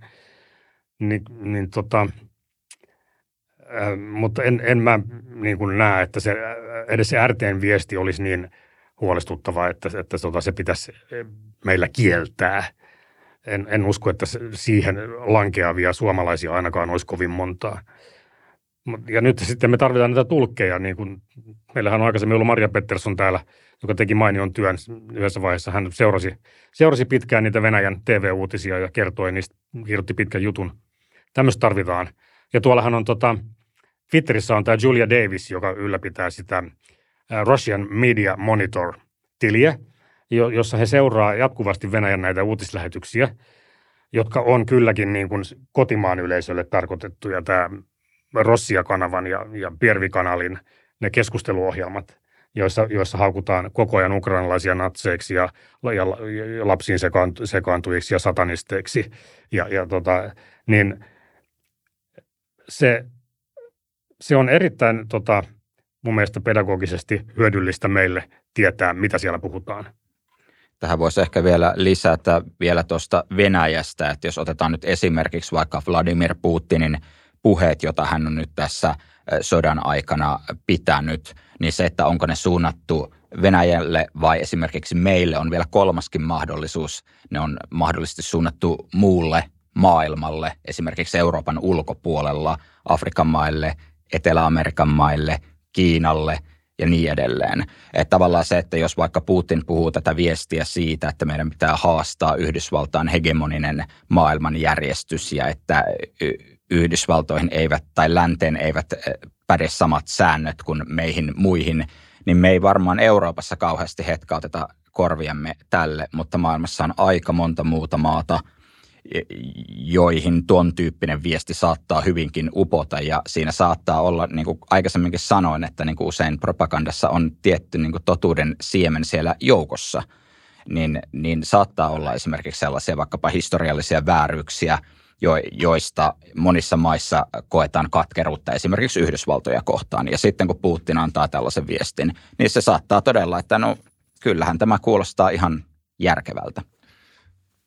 Ni, niin tota, Äh, mutta en, en mä niin kuin näe, että se, edes se RTn viesti olisi niin huolestuttava, että, että tota, se pitäisi meillä kieltää. En, en usko, että siihen lankeavia suomalaisia ainakaan olisi kovin montaa. Ja nyt sitten me tarvitaan näitä tulkkeja. Niin kuin, meillähän on aikaisemmin ollut Maria Pettersson täällä, joka teki mainion työn yhdessä vaiheessa. Hän seurasi, seurasi pitkään niitä Venäjän TV-uutisia ja kertoi niistä, kirjoitti pitkän jutun. Tämmöistä tarvitaan. Ja tuollahan on tota, Twitterissä on tämä Julia Davis, joka ylläpitää sitä Russian Media Monitor-tiliä, jossa he seuraa jatkuvasti Venäjän näitä uutislähetyksiä, jotka on kylläkin niin kuin kotimaan yleisölle tarkoitettuja. Tämä Rossia-kanavan ja, ja Piervi-kanalin ne keskusteluohjelmat, joissa, joissa haukutaan koko ajan ukrainalaisia natseiksi ja, ja, lapsiin sekaantujiksi ja satanisteiksi. Ja, ja tota, niin se se on erittäin tota, mun mielestä pedagogisesti hyödyllistä meille tietää, mitä siellä puhutaan. Tähän voisi ehkä vielä lisätä vielä tuosta Venäjästä, että jos otetaan nyt esimerkiksi vaikka Vladimir Putinin puheet, jota hän on nyt tässä sodan aikana pitänyt, niin se, että onko ne suunnattu Venäjälle vai esimerkiksi meille on vielä kolmaskin mahdollisuus. Ne on mahdollisesti suunnattu muulle maailmalle, esimerkiksi Euroopan ulkopuolella, Afrikan maille Etelä-Amerikan maille, Kiinalle ja niin edelleen. Että tavallaan se, että jos vaikka Putin puhuu tätä viestiä siitä, että meidän pitää haastaa Yhdysvaltain hegemoninen maailmanjärjestys ja että Yhdysvaltoihin eivät tai länteen eivät päde samat säännöt kuin meihin muihin, niin me ei varmaan Euroopassa kauheasti hetkauteta korviamme tälle, mutta maailmassa on aika monta muuta maata – joihin tuon tyyppinen viesti saattaa hyvinkin upota ja siinä saattaa olla, niin kuin aikaisemminkin sanoin, että niin kuin usein propagandassa on tietty niin kuin totuuden siemen siellä joukossa, niin, niin saattaa olla esimerkiksi sellaisia vaikkapa historiallisia vääryyksiä, jo, joista monissa maissa koetaan katkeruutta esimerkiksi Yhdysvaltoja kohtaan. Ja sitten kun Putin antaa tällaisen viestin, niin se saattaa todella, että no kyllähän tämä kuulostaa ihan järkevältä.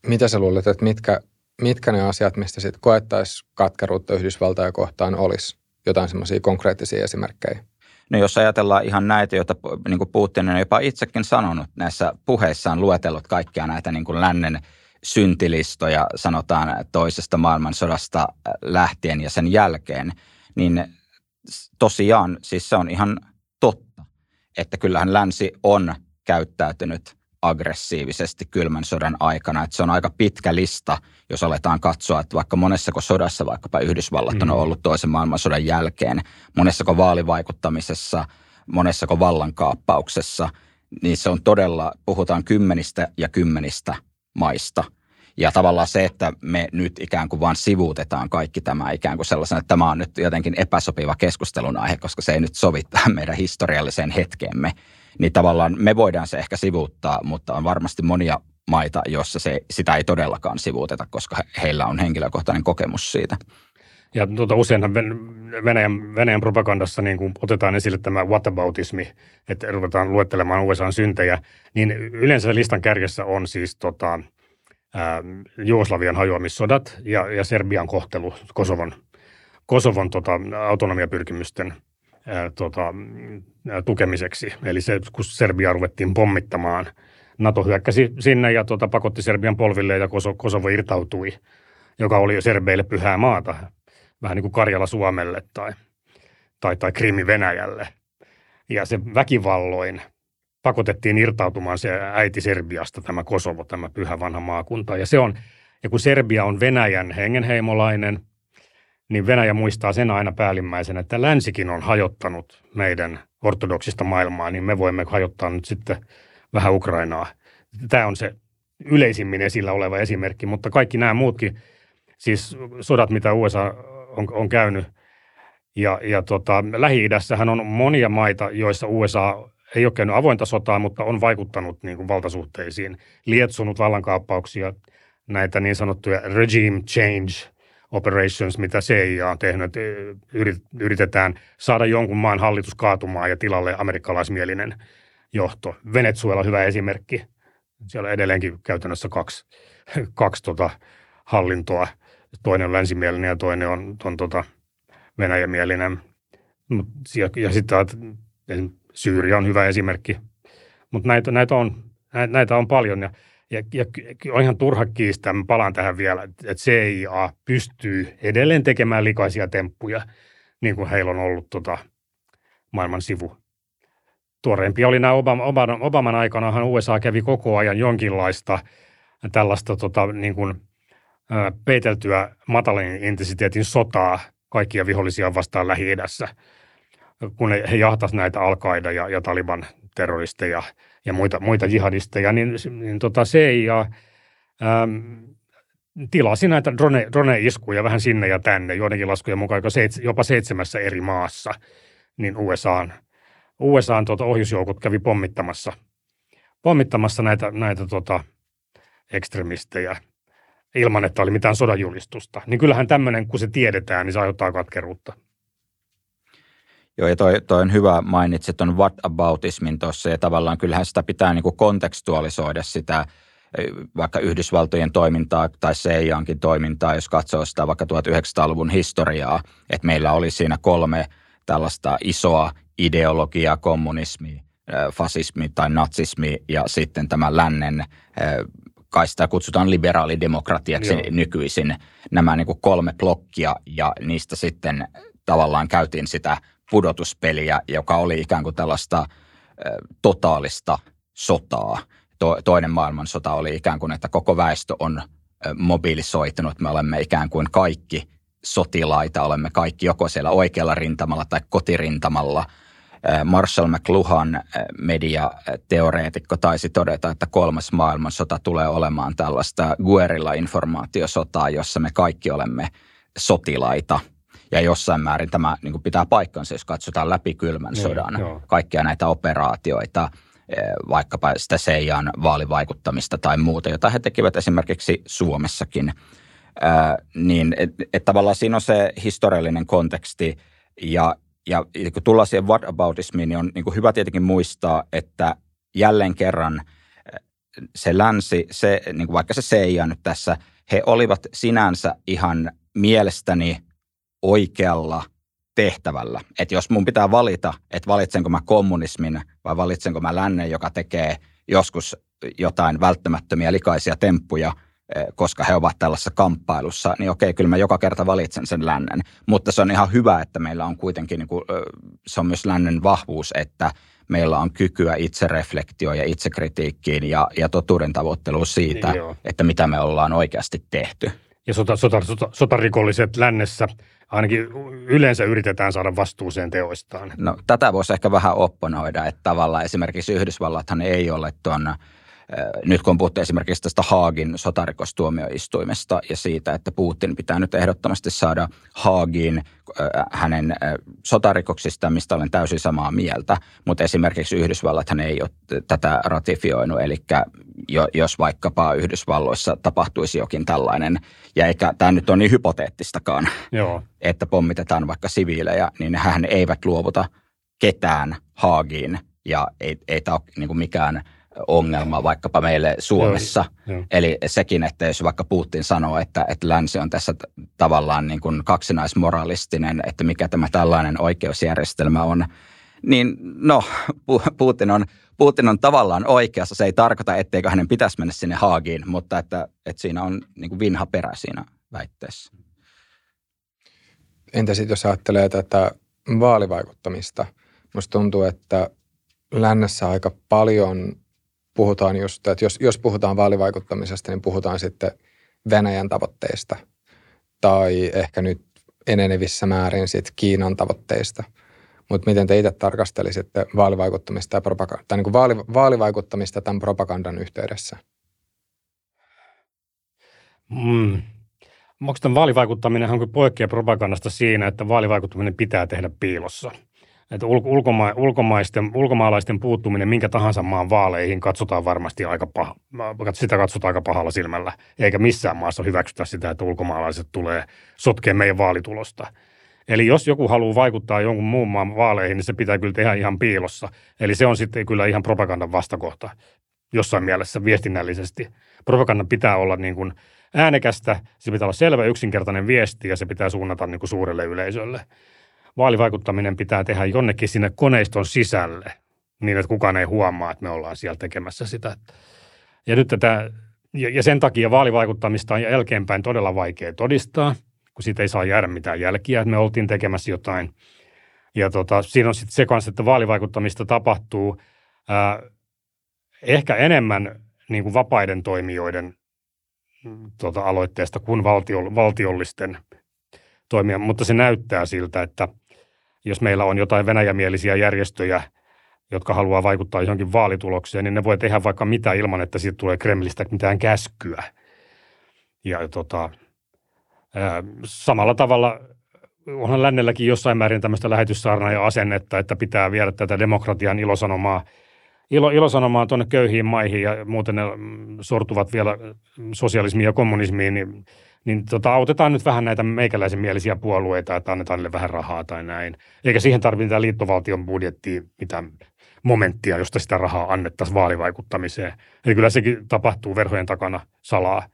Mitä sä luulet, että mitkä, mitkä ne asiat, mistä sitten koettaisiin katkeruutta Yhdysvaltoja kohtaan olisi? Jotain semmoisia konkreettisia esimerkkejä. No jos ajatellaan ihan näitä, joita niin kuin Putin on jopa itsekin sanonut näissä puheissaan luetellut kaikkia näitä niin kuin lännen syntilistoja, sanotaan toisesta maailmansodasta lähtien ja sen jälkeen, niin tosiaan siis se on ihan totta, että kyllähän länsi on käyttäytynyt aggressiivisesti kylmän sodan aikana. Että se on aika pitkä lista, jos aletaan katsoa, että vaikka monessako sodassa vaikkapa Yhdysvallat on mm. ollut toisen maailmansodan jälkeen, monessako vaalivaikuttamisessa, monessako vallankaappauksessa, niin se on todella, puhutaan kymmenistä ja kymmenistä maista. Ja tavallaan se, että me nyt ikään kuin vaan sivuutetaan kaikki tämä ikään kuin sellaisena, että tämä on nyt jotenkin epäsopiva keskustelun aihe, koska se ei nyt sovi meidän historialliseen hetkeemme, niin tavallaan me voidaan se ehkä sivuuttaa, mutta on varmasti monia maita, joissa se, sitä ei todellakaan sivuuteta, koska heillä on henkilökohtainen kokemus siitä. Ja tuota, useinhan Venäjän, Venäjän propagandassa niin kun otetaan esille tämä whataboutismi, että ruvetaan luettelemaan USAn syntejä, niin yleensä listan kärjessä on siis tota, ää, Jugoslavian hajoamissodat ja, ja Serbian kohtelu Kosovon, Kosovon tota, autonomiapyrkimysten tota, tukemiseksi. Eli se, kun Serbia ruvettiin pommittamaan, NATO hyökkäsi sinne ja tota, pakotti Serbian polville ja Kosovo, Kosovo irtautui, joka oli jo serbeille pyhää maata vähän niin kuin Karjala Suomelle tai, tai, tai Krimi Venäjälle. Ja se väkivalloin pakotettiin irtautumaan se äiti Serbiasta, tämä Kosovo, tämä pyhä vanha maakunta. Ja, se on, ja kun Serbia on Venäjän hengenheimolainen, niin Venäjä muistaa sen aina päällimmäisen, että länsikin on hajottanut meidän ortodoksista maailmaa, niin me voimme hajottaa nyt sitten vähän Ukrainaa. Tämä on se yleisimmin esillä oleva esimerkki, mutta kaikki nämä muutkin, siis sodat, mitä USA on, on käynyt. Ja, ja tota, Lähi-idässähän on monia maita, joissa USA ei ole käynyt avointa sotaa, mutta on vaikuttanut niin kuin valtasuhteisiin, lietsonut vallankaappauksia, näitä niin sanottuja regime change operations, mitä CIA on tehnyt, yritetään saada jonkun maan hallitus kaatumaan ja tilalle amerikkalaismielinen johto. Venezuela hyvä esimerkki. Siellä on edelleenkin käytännössä kaksi, kaksi tota hallintoa – toinen on länsimielinen ja toinen on, on tota venäjämielinen. Ja, ja sitten Syyria on hyvä esimerkki. Mutta näitä, näitä, on, näitä on paljon ja, ja, ja on ihan turha kiistää, mä palaan tähän vielä, että CIA pystyy edelleen tekemään likaisia temppuja, niin kuin heillä on ollut tota, maailman sivu. Tuoreimpia oli nämä Obama, Obama, Obaman aikanahan USA kävi koko ajan jonkinlaista tällaista tota, niin kuin – peiteltyä matalin intensiteetin sotaa kaikkia vihollisia vastaan Lähi-idässä, kun he jahtasivat näitä al ja, ja Taliban terroristeja ja muita, muita jihadisteja, niin, niin tota CIA ähm, tilasi näitä drone, drone-iskuja vähän sinne ja tänne, joidenkin laskujen mukaan jopa seitsemässä eri maassa, niin USAn, USAn tuota ohjusjoukot kävi pommittamassa, pommittamassa näitä, näitä tota, ekstremistejä – ilman, että oli mitään sodanjulistusta. Niin kyllähän tämmöinen, kun se tiedetään, niin se aiheuttaa katkeruutta. Joo, ja toi, toi on hyvä mainitsit tuon whataboutismin tuossa, ja tavallaan kyllähän sitä pitää niin kuin kontekstualisoida sitä, vaikka Yhdysvaltojen toimintaa tai CIAnkin toimintaa, jos katsoo sitä vaikka 1900-luvun historiaa, että meillä oli siinä kolme tällaista isoa ideologiaa, kommunismi, fasismi tai natsismi ja sitten tämä lännen kai sitä kutsutaan liberaalidemokratiaksi Joo. nykyisin, nämä niin kuin kolme blokkia ja niistä sitten tavallaan käytiin sitä pudotuspeliä, joka oli ikään kuin tällaista totaalista sotaa. To, toinen maailmansota oli ikään kuin, että koko väestö on mobilisoitunut. Me olemme ikään kuin kaikki sotilaita, olemme kaikki joko siellä oikealla rintamalla tai kotirintamalla – Marshall McLuhan mediateoreetikko taisi todeta, että kolmas maailmansota tulee olemaan tällaista guerilla-informaatiosotaa, jossa me kaikki olemme sotilaita. Ja jossain määrin tämä niin pitää paikkansa, jos katsotaan läpi kylmän niin, sodan, joo. kaikkia näitä operaatioita, vaikkapa sitä Seijan vaalivaikuttamista tai muuta, jota he tekivät esimerkiksi Suomessakin. niin että et tavallaan siinä on se historiallinen konteksti ja ja kun tullaan siihen whataboutismiin, niin on niin kuin hyvä tietenkin muistaa, että jälleen kerran eh, se länsi, se, niin kuin vaikka se CIA nyt tässä, he olivat sinänsä ihan mielestäni oikealla tehtävällä. Että jos mun pitää valita, että valitsenko mä kommunismin vai valitsenko mä lännen, joka tekee joskus jotain välttämättömiä likaisia temppuja – Eh, koska he ovat tällaisessa kamppailussa, niin okei, kyllä mä joka kerta valitsen sen lännen. Mutta se on ihan hyvä, että meillä on kuitenkin, niin kuin, se on myös lännen vahvuus, että meillä on kykyä itsereflektioon ja itsekritiikkiin ja, ja totuuden tavoitteluun siitä, niin, että mitä me ollaan oikeasti tehty. Ja sota, sota, sota, sotarikolliset lännessä ainakin yleensä yritetään saada vastuuseen teoistaan. No, tätä voisi ehkä vähän opponoida, että tavallaan esimerkiksi Yhdysvallathan ei ole tuon nyt kun on puhuttu esimerkiksi tästä Haagin sotarikostuomioistuimesta ja siitä, että Putin pitää nyt ehdottomasti saada Haagiin hänen sotarikoksista, mistä olen täysin samaa mieltä, mutta esimerkiksi Yhdysvallat hän ei ole tätä ratifioinut, eli jos vaikkapa Yhdysvalloissa tapahtuisi jokin tällainen, ja eikä tämä nyt ole niin hypoteettistakaan, Joo. että pommitetaan vaikka siviilejä, niin hän eivät luovuta ketään Haagiin, ja ei, ei tämä ole niin kuin mikään ongelma vaikkapa meille Suomessa. Joo, jo. Eli sekin, että jos vaikka Putin sanoo, että, että länsi on tässä tavallaan niin kuin kaksinaismoralistinen, että mikä tämä tällainen oikeusjärjestelmä on, niin no, Putin on, Putin on tavallaan oikeassa. Se ei tarkoita, etteikö hänen pitäisi mennä sinne Haagiin, mutta että, että siinä on niin kuin vinha perä siinä väitteessä. Entä sitten jos ajattelee tätä vaalivaikuttamista? Minusta tuntuu, että lännessä aika paljon puhutaan just, että jos, jos puhutaan vaalivaikuttamisesta, niin puhutaan sitten Venäjän tavoitteista tai ehkä nyt enenevissä määrin sitten Kiinan tavoitteista – mutta miten te itse tarkastelisitte vaalivaikuttamista ja propaganda, tai niin kuin vaali, vaalivaikuttamista tämän propagandan yhteydessä? Mm. Onko tämän vaalivaikuttaminen poikkea propagandasta siinä, että vaalivaikuttaminen pitää tehdä piilossa? Että ulkoma- ulkomaisten, ulkomaalaisten puuttuminen minkä tahansa maan vaaleihin katsotaan varmasti aika paha, sitä katsotaan aika pahalla silmällä, eikä missään maassa hyväksytä sitä, että ulkomaalaiset tulee sotkeen meidän vaalitulosta. Eli jos joku haluaa vaikuttaa jonkun muun maan vaaleihin, niin se pitää kyllä tehdä ihan piilossa. Eli se on sitten kyllä ihan propagandan vastakohta jossain mielessä viestinnällisesti. Propagandan pitää olla niin kuin äänekästä, se pitää olla selvä yksinkertainen viesti ja se pitää suunnata niin kuin suurelle yleisölle. Vaalivaikuttaminen pitää tehdä jonnekin sinne koneiston sisälle, niin että kukaan ei huomaa, että me ollaan siellä tekemässä sitä. Ja nyt tätä, ja sen takia vaalivaikuttamista on jälkeenpäin todella vaikea todistaa – kun siitä ei saa jäädä mitään jälkiä, että me oltiin tekemässä jotain. Ja tota, siinä on sitten se kanssa, että vaalivaikuttamista tapahtuu ää, ehkä enemmän niin kuin vapaiden toimijoiden mm, tota, aloitteesta kuin valtio, valtiollisten toimia, mutta se näyttää siltä, että jos meillä on jotain venäjämielisiä järjestöjä, jotka haluaa vaikuttaa johonkin vaalitulokseen, niin ne voi tehdä vaikka mitä ilman, että siitä tulee Kremlistä mitään käskyä. Ja tota, Samalla tavalla onhan lännelläkin jossain määrin tämmöistä lähetyssaarnaa ja asennetta, että pitää viedä tätä demokratian ilosanomaa, ilo, ilosanomaa tuonne köyhiin maihin ja muuten ne mm, sortuvat vielä sosialismiin ja kommunismiin, niin, niin tota, autetaan nyt vähän näitä meikäläisen mielisiä puolueita, että annetaan niille vähän rahaa tai näin. Eikä siihen tarvita liittovaltion budjettia mitään momenttia, josta sitä rahaa annettaisiin vaalivaikuttamiseen. Eli kyllä sekin tapahtuu verhojen takana salaa.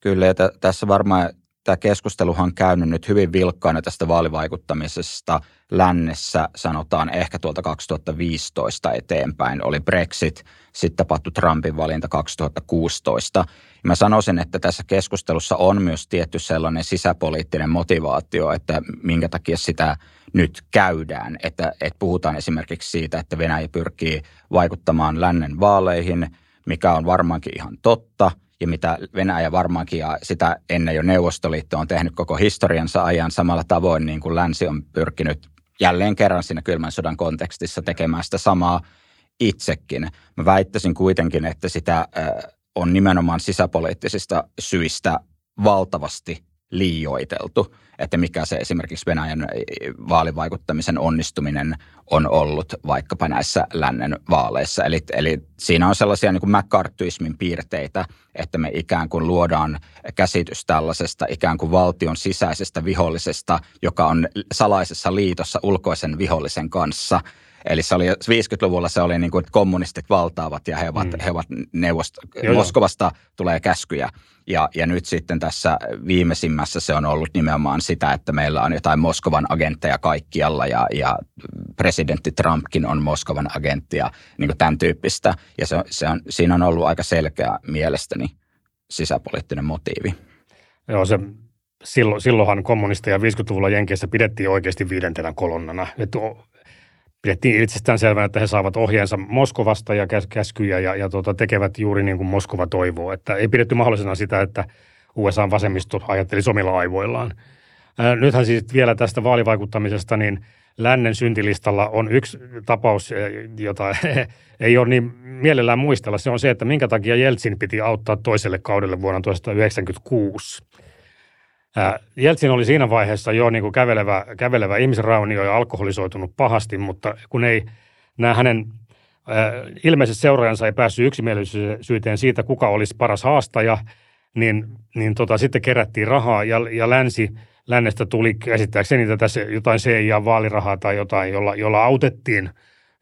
Kyllä, ja t- tässä varmaan tämä keskusteluhan on käynyt nyt hyvin vilkkaana tästä vaalivaikuttamisesta lännessä, sanotaan ehkä tuolta 2015 eteenpäin. Oli Brexit, sitten tapahtui Trumpin valinta 2016. Mä sanoisin, että tässä keskustelussa on myös tietty sellainen sisäpoliittinen motivaatio, että minkä takia sitä nyt käydään. Että, että puhutaan esimerkiksi siitä, että Venäjä pyrkii vaikuttamaan lännen vaaleihin, mikä on varmaankin ihan totta – ja mitä Venäjä varmaankin ja sitä ennen jo Neuvostoliitto on tehnyt koko historiansa ajan samalla tavoin, niin kuin länsi on pyrkinyt jälleen kerran siinä kylmän sodan kontekstissa tekemään sitä samaa itsekin. Mä väittäisin kuitenkin, että sitä on nimenomaan sisäpoliittisista syistä valtavasti liioiteltu, että mikä se esimerkiksi Venäjän vaalivaikuttamisen onnistuminen on ollut vaikkapa näissä lännen vaaleissa. Eli, eli siinä on sellaisia niin kuin McCarthyismin piirteitä, että me ikään kuin luodaan käsitys tällaisesta ikään kuin valtion sisäisestä vihollisesta, joka on salaisessa liitossa ulkoisen vihollisen kanssa – Eli se oli 50-luvulla se oli niin kuin, että kommunistit valtaavat ja he ovat, mm. he ovat neuvost- Joo, Moskovasta tulee käskyjä. Ja, ja nyt sitten tässä viimeisimmässä se on ollut nimenomaan sitä, että meillä on jotain Moskovan agentteja kaikkialla ja, ja presidentti Trumpkin on Moskovan agentti ja niin kuin tämän tyyppistä. Ja se, se on, siinä on ollut aika selkeä mielestäni sisäpoliittinen motiivi. Joo, se silloin, silloinhan kommunisteja 50-luvulla Jenkeissä pidettiin oikeasti viidentenä kolonnana. Että pidettiin itsestään selvää, että he saavat ohjeensa Moskovasta ja käskyjä ja, ja tuota, tekevät juuri niin kuin Moskova toivoo. Että ei pidetty mahdollisena sitä, että USA vasemmisto ajatteli omilla aivoillaan. Ää, nythän siis vielä tästä vaalivaikuttamisesta, niin lännen syntilistalla on yksi tapaus, jota ei ole niin mielellään muistella. Se on se, että minkä takia Jeltsin piti auttaa toiselle kaudelle vuonna 1996. Jeltsin oli siinä vaiheessa jo niin kuin kävelevä, kävelevä ihmisraunio ja alkoholisoitunut pahasti, mutta kun ei nämä hänen ilmeisesti seuraajansa ei päässyt yksimielisyyteen siitä, kuka olisi paras haastaja, niin, niin tota, sitten kerättiin rahaa ja, ja länsi, lännestä tuli käsittääkseni tässä jotain CIA-vaalirahaa tai jotain, jolla, jolla autettiin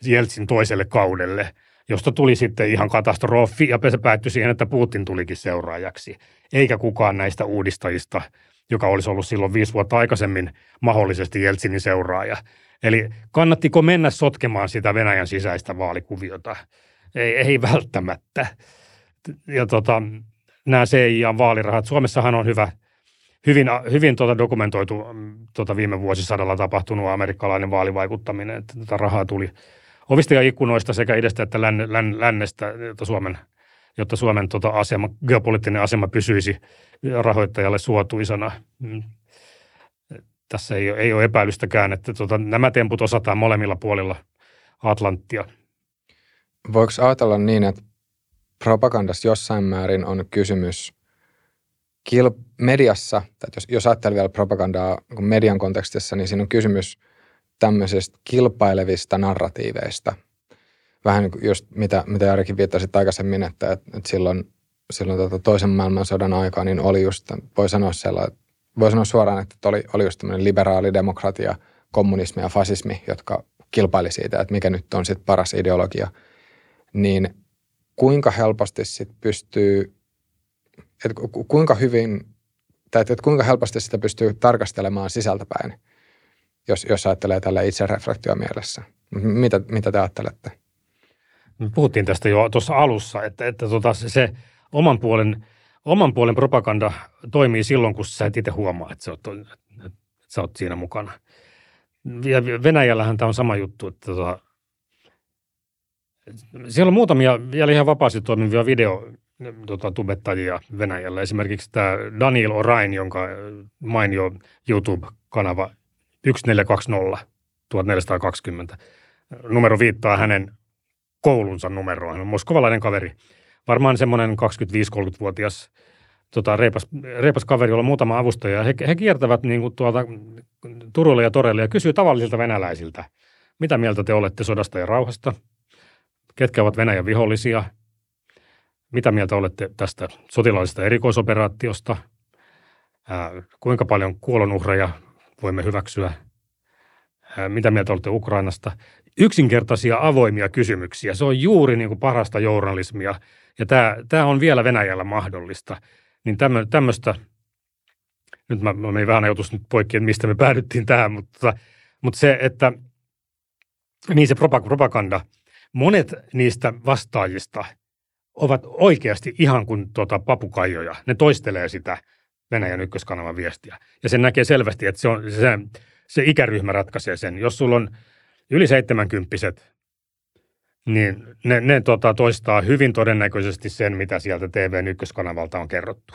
Jeltsin toiselle kaudelle, josta tuli sitten ihan katastrofi ja se päättyi siihen, että Putin tulikin seuraajaksi, eikä kukaan näistä uudistajista, joka olisi ollut silloin viisi vuotta aikaisemmin mahdollisesti Jeltsinin seuraaja. Eli kannattiko mennä sotkemaan sitä Venäjän sisäistä vaalikuviota? Ei, ei välttämättä. Ja tota, nämä CIA-vaalirahat, Suomessahan on hyvä, hyvin, hyvin tota dokumentoitu tota viime vuosisadalla tapahtunut amerikkalainen vaalivaikuttaminen, että tätä rahaa tuli ovista ja ikkunoista sekä idästä että länne, län, lännestä, Suomen, jotta Suomen tota asema, geopoliittinen asema pysyisi rahoittajalle suotuisana. Mm tässä ei ei ole epäilystäkään, että tota, nämä temput osataan molemmilla puolilla Atlanttia. Voiko ajatella niin, että propagandassa jossain määrin on kysymys kil- mediassa, tai jos, jos ajattelee vielä propagandaa median kontekstissa, niin siinä on kysymys tämmöisistä kilpailevista narratiiveista. Vähän niin just mitä, mitä Jarikin viittasit aikaisemmin, että, että silloin, silloin tota toisen maailmansodan aikaa niin oli just, voi sanoa sellainen, voi sanoa suoraan, että oli, oli just tämmöinen liberaali demokratia, kommunismi ja fasismi, jotka kilpaili siitä, että mikä nyt on sitten paras ideologia, niin kuinka helposti sitten pystyy, että kuinka hyvin, tai että kuinka helposti sitä pystyy tarkastelemaan sisältäpäin, jos, jos ajattelee tällä itsereflektio mielessä. Mitä, mitä te ajattelette? Me puhuttiin tästä jo tuossa alussa, että, että tota se oman puolen – oman puolen propaganda toimii silloin, kun sä et itse huomaa, että sä oot, että sä oot siinä mukana. Ja Venäjällähän tämä on sama juttu, että tota, siellä on muutamia vielä ihan vapaasti toimivia video tota, tubettajia Venäjällä. Esimerkiksi tämä Daniel Orain, jonka mainio YouTube-kanava 1420 1420. Numero viittaa hänen koulunsa on moskovalainen kaveri – varmaan semmoinen 25-30-vuotias tota, reipas, reipas kaveri, jolla on muutama avustaja. He, he kiertävät niin kuin tuolta Turulle ja Torelle ja kysyy tavallisilta venäläisiltä, mitä mieltä te olette sodasta ja rauhasta, ketkä ovat Venäjän vihollisia, mitä mieltä olette tästä sotilaallisesta erikoisoperaatiosta, ää, kuinka paljon kuolonuhreja voimme hyväksyä, ää, mitä mieltä olette Ukrainasta. Yksinkertaisia avoimia kysymyksiä. Se on juuri niin kuin parasta journalismia – ja tämä, tämä on vielä Venäjällä mahdollista. Niin tämmöistä, nyt mä, mä menin vähän ajatus nyt poikki, että mistä me päädyttiin tähän, mutta, mutta se, että niin se propaganda, monet niistä vastaajista ovat oikeasti ihan kuin tuota papukaijoja. Ne toistelee sitä Venäjän ykköskanavan viestiä. Ja sen näkee selvästi, että se, on, se, se ikäryhmä ratkaisee sen. Jos sulla on yli 70 niin ne, ne tota, toistaa hyvin todennäköisesti sen, mitä sieltä TVn ykköskanavalta on kerrottu.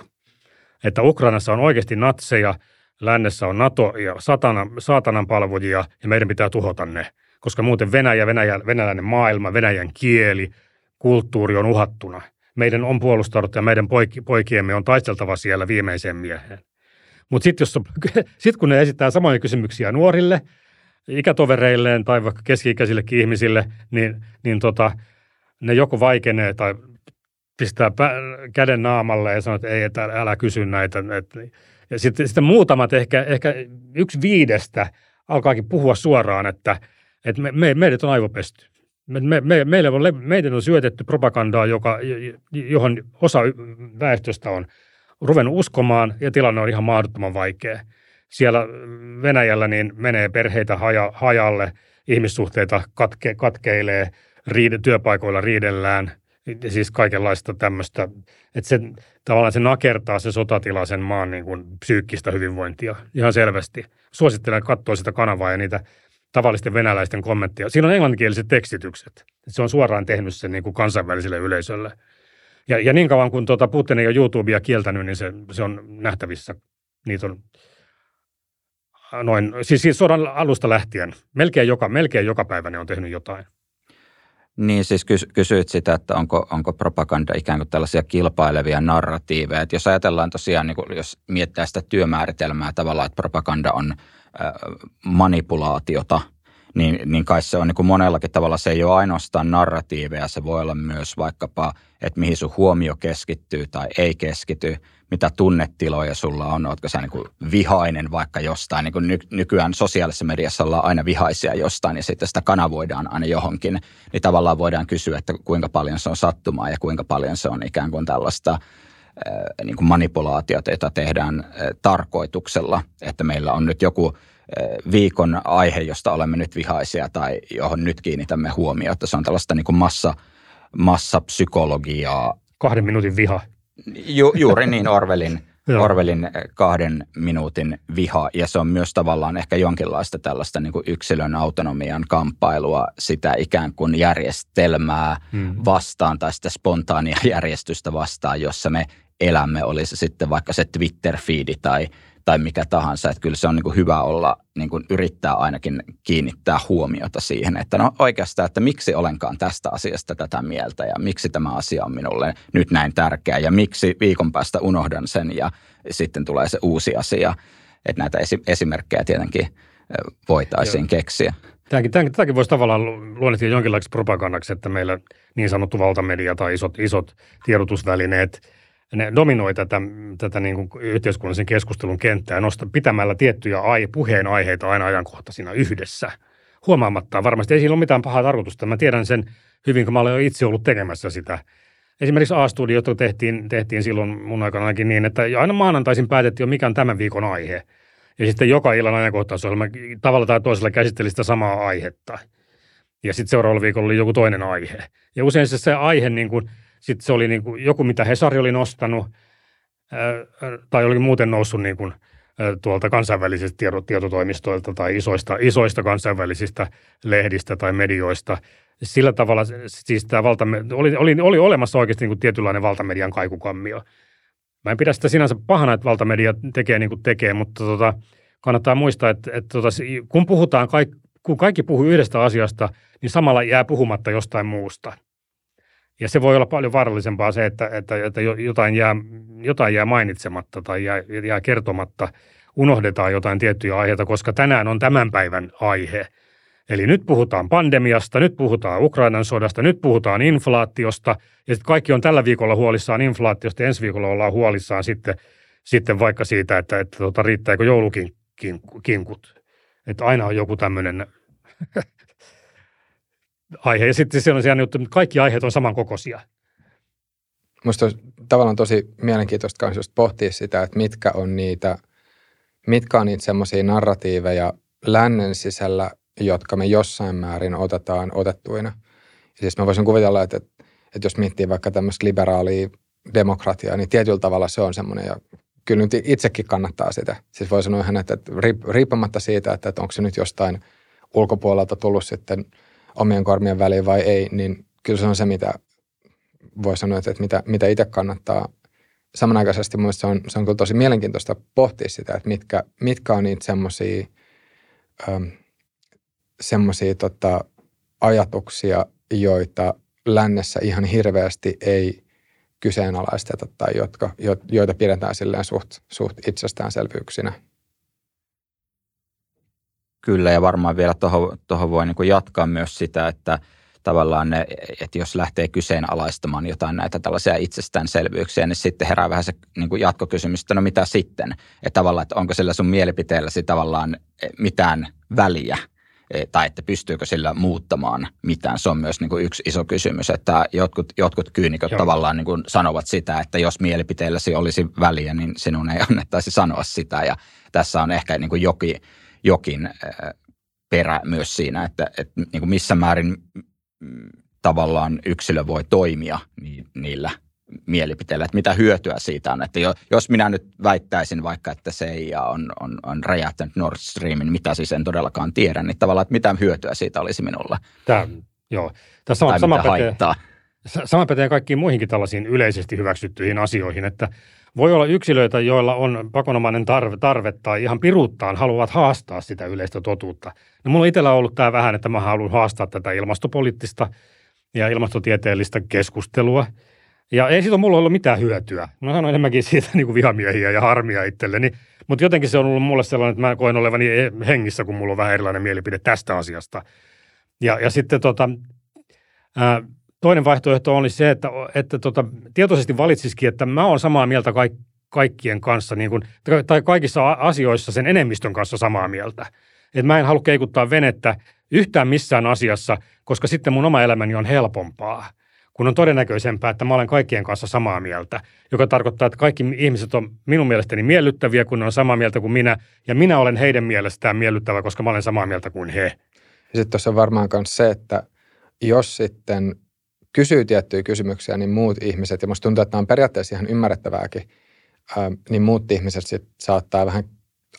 Että Ukrainassa on oikeasti natseja, lännessä on NATO ja satana, saatanan palvojia ja meidän pitää tuhota ne, koska muuten Venäjä, Venäjä, venäläinen maailma, Venäjän kieli, kulttuuri on uhattuna. Meidän on puolustauduttu ja meidän poiki, poikiemme on taisteltava siellä viimeiseen mieheen. Mutta sitten sit kun ne esittää samoja kysymyksiä nuorille – ikätovereilleen tai vaikka keski-ikäisillekin ihmisille, niin, niin tota, ne joko vaikenee tai pistää pä- käden naamalle ja sanoo, että ei, että älä kysy näitä. Et, ja sitten, sitten muutamat, ehkä, ehkä yksi viidestä alkaakin puhua suoraan, että, että me, me, meidät on aivopesty. Me, me, me, meille on, meidän on syötetty propagandaa, joka, johon osa väestöstä on ruvennut uskomaan ja tilanne on ihan mahdottoman vaikea siellä Venäjällä niin menee perheitä haja, hajalle, ihmissuhteita katke, katkeilee, riide, työpaikoilla riidellään, siis kaikenlaista tämmöistä, että se tavallaan se nakertaa se sotatila sen maan niin kuin psyykkistä hyvinvointia ihan selvästi. Suosittelen katsoa sitä kanavaa ja niitä tavallisten venäläisten kommentteja. Siinä on englanninkieliset tekstitykset. Se on suoraan tehnyt sen niin kuin kansainväliselle yleisölle. Ja, ja niin kauan kuin tuota Putin ei ole YouTubea kieltänyt, niin se, se on nähtävissä. Niitä on noin, siis, siis sodan alusta lähtien, melkein joka, melkein joka päivä ne on tehnyt jotain. Niin, siis kys, kysyit sitä, että onko, onko propaganda ikään kuin tällaisia kilpailevia narratiiveja. Että jos ajatellaan tosiaan, niin kuin, jos miettää sitä työmääritelmää tavallaan, että propaganda on äh, manipulaatiota, niin, niin kai se on niin kuin monellakin tavalla, se ei ole ainoastaan narratiiveja, se voi olla myös vaikkapa, että mihin sun huomio keskittyy tai ei keskity, mitä tunnetiloja sulla on, ootko sä niin kuin vihainen vaikka jostain, niin kuin nykyään sosiaalisessa mediassa ollaan aina vihaisia jostain ja sitten sitä kanavoidaan aina johonkin, niin tavallaan voidaan kysyä, että kuinka paljon se on sattumaa ja kuinka paljon se on ikään kuin tällaista niin kuin manipulaatiota, jota tehdään tarkoituksella, että meillä on nyt joku viikon aihe, josta olemme nyt vihaisia tai johon nyt kiinnitämme huomiota. Se on tällaista niin kuin massa, massapsykologiaa. Kahden minuutin viha. Ju, juuri niin Orwellin, Orwellin kahden minuutin viha ja se on myös tavallaan ehkä jonkinlaista tällaista niin kuin yksilön autonomian kamppailua sitä ikään kuin järjestelmää hmm. vastaan tai sitä spontaania järjestystä vastaan, jossa me elämme, oli se sitten vaikka se Twitter-fiidi tai, tai mikä tahansa. Että kyllä se on niin kuin hyvä olla, niin kuin yrittää ainakin kiinnittää huomiota siihen, että no oikeastaan, että miksi olenkaan tästä asiasta tätä mieltä ja miksi tämä asia on minulle nyt näin tärkeä ja miksi viikon päästä unohdan sen ja sitten tulee se uusi asia. Että näitä esimerkkejä tietenkin voitaisiin Joo. keksiä. Tämäkin, tämäkin, tämäkin voisi tavallaan luonnehtia jonkinlaiseksi propagandaksi, että meillä niin sanottu valtamedia tai isot, isot tiedotusvälineet – ne dominoi tätä, tätä niin kuin yhteiskunnallisen keskustelun kenttää nosta, pitämällä tiettyjä ai, puheenaiheita aina ajankohtaisina yhdessä. Huomaamatta varmasti ei siinä ole mitään pahaa tarkoitusta. Mä tiedän sen hyvin, kun mä olen itse ollut tekemässä sitä. Esimerkiksi A-studiota tehtiin, tehtiin silloin mun aikana ainakin niin, että aina maanantaisin päätettiin jo mikä on tämän viikon aihe. Ja sitten joka illan ajankohtaisohjelma tavalla tai toisella käsitteli sitä samaa aihetta. Ja sitten seuraavalla viikolla oli joku toinen aihe. Ja usein se, se aihe niin kuin – sitten se oli niin kuin joku, mitä Hesari oli nostanut, tai oli muuten noussut niin kuin, tuolta kansainvälisistä tietotoimistoilta tai isoista, isoista kansainvälisistä lehdistä tai medioista. Sillä tavalla siis tämä valtame, oli, oli, oli olemassa oikeasti niin kuin tietynlainen valtamedian kaikukammio. Mä en pidä sitä sinänsä pahana, että valtamedia tekee niin kuin tekee, mutta tota, kannattaa muistaa, että, että tota, kun puhutaan, kun kaikki puhuu yhdestä asiasta, niin samalla jää puhumatta jostain muusta – ja se voi olla paljon vaarallisempaa se, että, että, että jotain, jää, jotain jää mainitsematta tai jää, jää kertomatta, unohdetaan jotain tiettyjä aiheita, koska tänään on tämän päivän aihe. Eli nyt puhutaan pandemiasta, nyt puhutaan Ukrainan sodasta, nyt puhutaan inflaatiosta, ja sitten kaikki on tällä viikolla huolissaan inflaatiosta, ensi viikolla ollaan huolissaan sitten, sitten vaikka siitä, että, että tota, riittääkö joulukinkut. Että aina on joku tämmöinen aihe. Ja sitten se on se juttu, että kaikki aiheet on samankokoisia. Minusta olisi tavallaan tosi mielenkiintoista myös just pohtia sitä, että mitkä on niitä, mitkä on niitä semmoisia narratiiveja lännen sisällä, jotka me jossain määrin otetaan otettuina. Ja siis mä voisin kuvitella, että, että, että jos miettii vaikka tämmöistä liberaalia demokratiaa, niin tietyllä tavalla se on semmoinen, ja kyllä nyt itsekin kannattaa sitä. Siis voi sanoa ihan, että, että riippumatta siitä, että, että onko se nyt jostain ulkopuolelta tullut sitten – omien kormien väliin vai ei, niin kyllä se on se, mitä voi sanoa, että mitä, mitä itse kannattaa. Samanaikaisesti mun se on, se on kyllä tosi mielenkiintoista pohtia sitä, että mitkä, mitkä on niitä semmoisia semmoisia tota, ajatuksia, joita lännessä ihan hirveästi ei kyseenalaisteta tai jotka, joita pidetään silleen suht, suht itsestäänselvyyksinä. Kyllä, ja varmaan vielä tuohon voi niin jatkaa myös sitä, että tavallaan ne, että jos lähtee kyseenalaistamaan jotain näitä tällaisia itsestäänselvyyksiä, niin sitten herää vähän se niin kuin jatkokysymys, että no mitä sitten? Että tavallaan, että onko sillä sun mielipiteelläsi tavallaan eh, mitään väliä, eh, tai että pystyykö sillä muuttamaan mitään. Se on myös niin kuin yksi iso kysymys, että jotkut, jotkut kyynikot Joo. tavallaan niin kuin sanovat sitä, että jos mielipiteelläsi olisi väliä, niin sinun ei annettaisi sanoa sitä. Ja tässä on ehkä niin kuin jokin jokin perä myös siinä, että, että niin kuin missä määrin mm, tavallaan yksilö voi toimia niillä mielipiteillä, että mitä hyötyä siitä on. Että jos minä nyt väittäisin vaikka, että CIA on, on, on räjähtänyt Nord Streamin, mitä siis en todellakaan tiedä, niin tavallaan, että mitä hyötyä siitä olisi minulla. Tämä, joo. Tässä sama, sama, pätee, sama pätee kaikkiin muihinkin tällaisiin yleisesti hyväksyttyihin asioihin, että voi olla yksilöitä, joilla on pakonomainen tarve, tarve tai ihan piruuttaan haluavat haastaa sitä yleistä totuutta. No mulla itsellä on ollut tämä vähän, että mä haluan haastaa tätä ilmastopoliittista ja ilmastotieteellistä keskustelua. Ja ei siitä mulla ollut mitään hyötyä. Mä sanoin enemmänkin siitä niin kuin vihamiehiä ja harmia itselleni. Mutta jotenkin se on ollut mulle sellainen, että mä koen olevani hengissä, kun mulla on vähän erilainen mielipide tästä asiasta. Ja, ja sitten tota, ää, toinen vaihtoehto oli se, että, että tota, tietoisesti valitsisikin, että mä oon samaa mieltä kaik, kaikkien kanssa, niin kuin, tai kaikissa asioissa sen enemmistön kanssa samaa mieltä. Että mä en halua keikuttaa venettä yhtään missään asiassa, koska sitten mun oma elämäni on helpompaa kun on todennäköisempää, että mä olen kaikkien kanssa samaa mieltä, joka tarkoittaa, että kaikki ihmiset on minun mielestäni miellyttäviä, kun ne on samaa mieltä kuin minä, ja minä olen heidän mielestään miellyttävä, koska mä olen samaa mieltä kuin he. Sitten tuossa on varmaan myös se, että jos sitten kysyy tiettyjä kysymyksiä, niin muut ihmiset, ja musta tuntuu, että tämä on periaatteessa ihan ymmärrettävääkin, niin muut ihmiset sitten saattaa vähän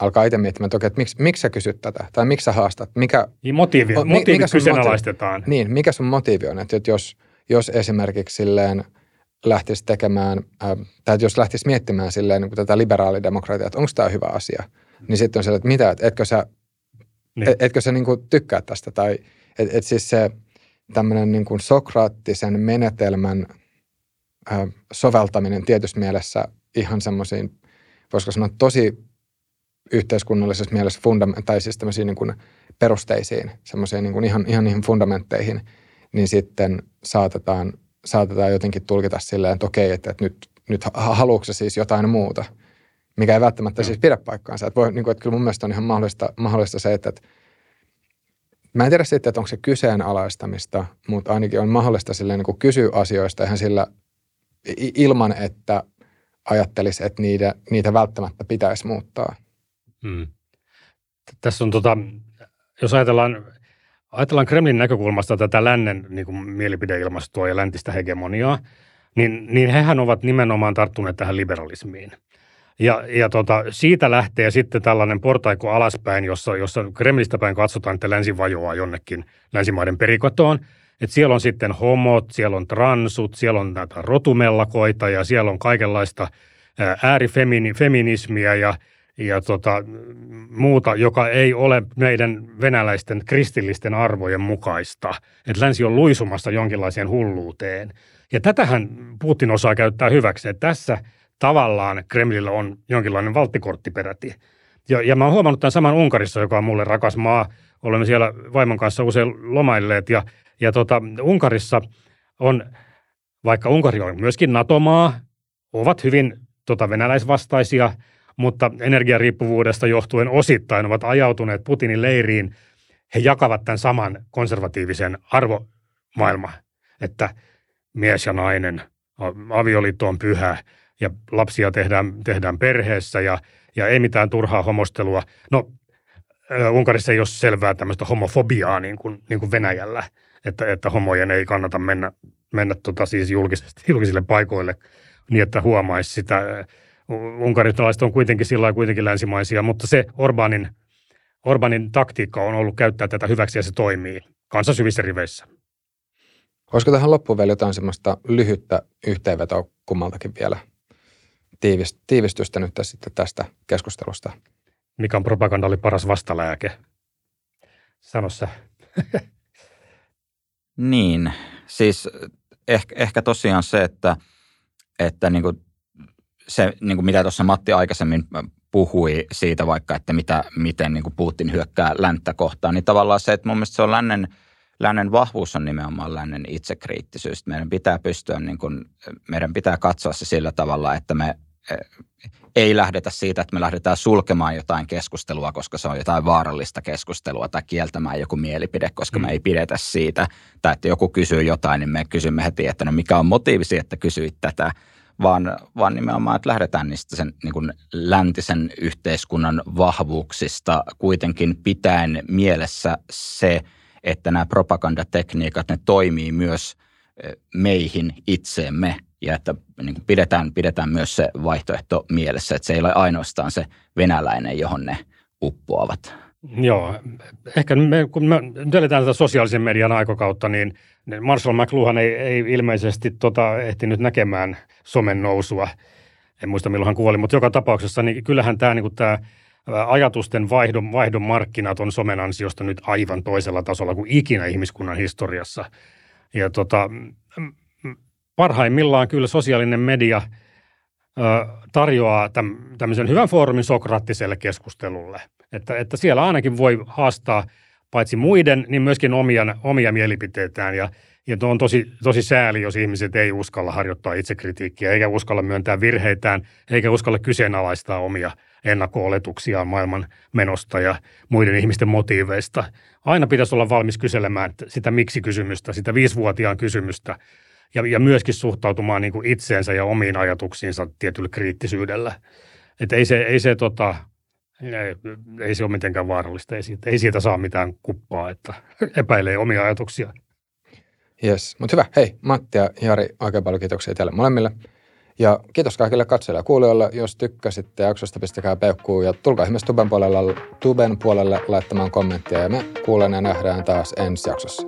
alkaa itse miettimään, että, okei, että miksi, miksi sä kysyt tätä, tai miksi sä haastat, mikä... Niin motiivi, motiivi mikä kyseenalaistetaan. Motiivi, niin, mikä sun motiivi on, että jos, jos esimerkiksi silleen lähtisi tekemään, tai jos lähtisi miettimään silleen niin tätä liberaalidemokratiaa, että onko tämä hyvä asia, niin sitten on se, että mitä, että etkö sä, niin. et, etkö sä niin kuin tykkää tästä, tai että et siis se tämmöinen niin kuin sokraattisen menetelmän äh, soveltaminen tietyssä mielessä ihan semmoisiin, voisiko sanoa tosi yhteiskunnallisessa mielessä fundament, tai siis tämmöisiin niin kuin perusteisiin, semmoisiin niin kuin ihan, ihan niihin fundamentteihin, niin sitten saatetaan, saatetaan jotenkin tulkita silleen, että okei, että, että nyt, nyt haluatko siis jotain muuta, mikä ei välttämättä no. siis pidä paikkaansa. Että, voi, niin kuin, että kyllä mun mielestä on ihan mahdollista, mahdollista se, että, että Mä en tiedä sitten, että onko se kyseenalaistamista, mutta ainakin on mahdollista silleen niin kysyä asioista ihan sillä ilman, että ajattelisi, että niitä, niitä välttämättä pitäisi muuttaa. Hmm. Tässä on tota, jos ajatellaan, ajatellaan Kremlin näkökulmasta tätä lännen niin kuin mielipideilmastoa ja läntistä hegemoniaa, niin, niin hehän ovat nimenomaan tarttuneet tähän liberalismiin. Ja, ja tota, siitä lähtee sitten tällainen portaikko alaspäin, jossa, jossa Kremlistä päin katsotaan, että länsi vajoaa jonnekin länsimaiden perikotoon. Et siellä on sitten homot, siellä on transut, siellä on näitä rotumellakoita ja siellä on kaikenlaista äärifeminismiä ja ja tota, muuta, joka ei ole meidän venäläisten kristillisten arvojen mukaista. Että länsi on luisumassa jonkinlaiseen hulluuteen. Ja tätähän Putin osaa käyttää hyväksi. Että tässä tavallaan Kremlillä on jonkinlainen valttikortti peräti. Ja, ja mä oon huomannut tämän saman Unkarissa, joka on mulle rakas maa. Olemme siellä vaimon kanssa usein lomailleet. Ja, ja tota, Unkarissa on, vaikka Unkari on myöskin NATO-maa, ovat hyvin tota, venäläisvastaisia – mutta energiariippuvuudesta johtuen osittain ovat ajautuneet Putinin leiriin. He jakavat tämän saman konservatiivisen arvomaailman, että mies ja nainen, avioliitto on pyhä ja lapsia tehdään, tehdään perheessä ja, ja ei mitään turhaa homostelua. No, Unkarissa ei ole selvää tämmöistä homofobiaa niin kuin, niin kuin Venäjällä, että, että homojen ei kannata mennä, mennä tota siis julkisesti, julkisille paikoille niin, että huomaisi sitä unkarilaiset on kuitenkin sillä kuitenkin länsimaisia, mutta se Orbanin, Orbanin taktiikka on ollut käyttää tätä hyväksi ja se toimii kansan syvissä riveissä. Olisiko tähän loppuun vielä jotain semmoista lyhyttä yhteenvetoa kummaltakin vielä tiivistystä nyt sitten tästä keskustelusta? Mikä on propagandalle paras vastalääke? Sano sä. niin, siis ehkä, ehkä tosiaan se, että, että niin kuin se, niin kuin mitä tuossa Matti aikaisemmin puhui siitä vaikka, että mitä, miten niin kuin Putin hyökkää länttä kohtaan, niin tavallaan se, että mun mielestä se on lännen, lännen vahvuus on nimenomaan lännen itsekriittisyys. Meidän pitää pystyä, niin kuin, meidän pitää katsoa se sillä tavalla, että me ei lähdetä siitä, että me lähdetään sulkemaan jotain keskustelua, koska se on jotain vaarallista keskustelua tai kieltämään joku mielipide, koska mm. me ei pidetä siitä. Tai että joku kysyy jotain, niin me kysymme heti, että no mikä on motiivisi, että kysyit tätä vaan, vaan nimenomaan, että lähdetään niistä sen niin kuin läntisen yhteiskunnan vahvuuksista kuitenkin pitäen mielessä se, että nämä propagandatekniikat, ne toimii myös meihin itseemme ja että niin kuin pidetään, pidetään myös se vaihtoehto mielessä, että se ei ole ainoastaan se venäläinen, johon ne uppoavat. Joo, ehkä me, kun me eletään tätä sosiaalisen median aikokautta, niin Marshall McLuhan ei, ei ilmeisesti tota, ehtinyt näkemään somen nousua. En muista milloin hän kuoli, mutta joka tapauksessa niin kyllähän tämä, niin tämä ajatusten vaihdon, vaihdon markkinat on somen ansiosta nyt aivan toisella tasolla kuin ikinä ihmiskunnan historiassa. Ja tota, parhaimmillaan kyllä sosiaalinen media ö, tarjoaa täm, tämmöisen hyvän foorumin sokraattiselle keskustelulle. Että, että siellä ainakin voi haastaa paitsi muiden, niin myöskin omia, omia mielipiteitään. Ja, ja on tosi, tosi sääli, jos ihmiset ei uskalla harjoittaa itsekritiikkiä, eikä uskalla myöntää virheitään, eikä uskalla kyseenalaistaa omia ennakko-oletuksiaan maailman menosta ja muiden ihmisten motiiveista. Aina pitäisi olla valmis kyselemään sitä miksi-kysymystä, sitä viisivuotiaan kysymystä, ja, ja myöskin suhtautumaan niin kuin itseensä ja omiin ajatuksiinsa tietyllä kriittisyydellä. Että ei se, ei se tota, ei, ei se ole mitenkään vaarallista, ei siitä, ei siitä saa mitään kuppaa, että epäilee omia ajatuksia. Yes, mutta hyvä. Hei Matti ja Jari, oikein paljon kiitoksia teille molemmille. Ja kiitos kaikille katsojille ja kuulijoille. Jos tykkäsitte jaksosta, pistäkää peukkuun ja tulkaa ihmeessä tuben puolelle, tuben puolelle laittamaan kommenttia. Ja me kuulen ja nähdään taas ensi jaksossa.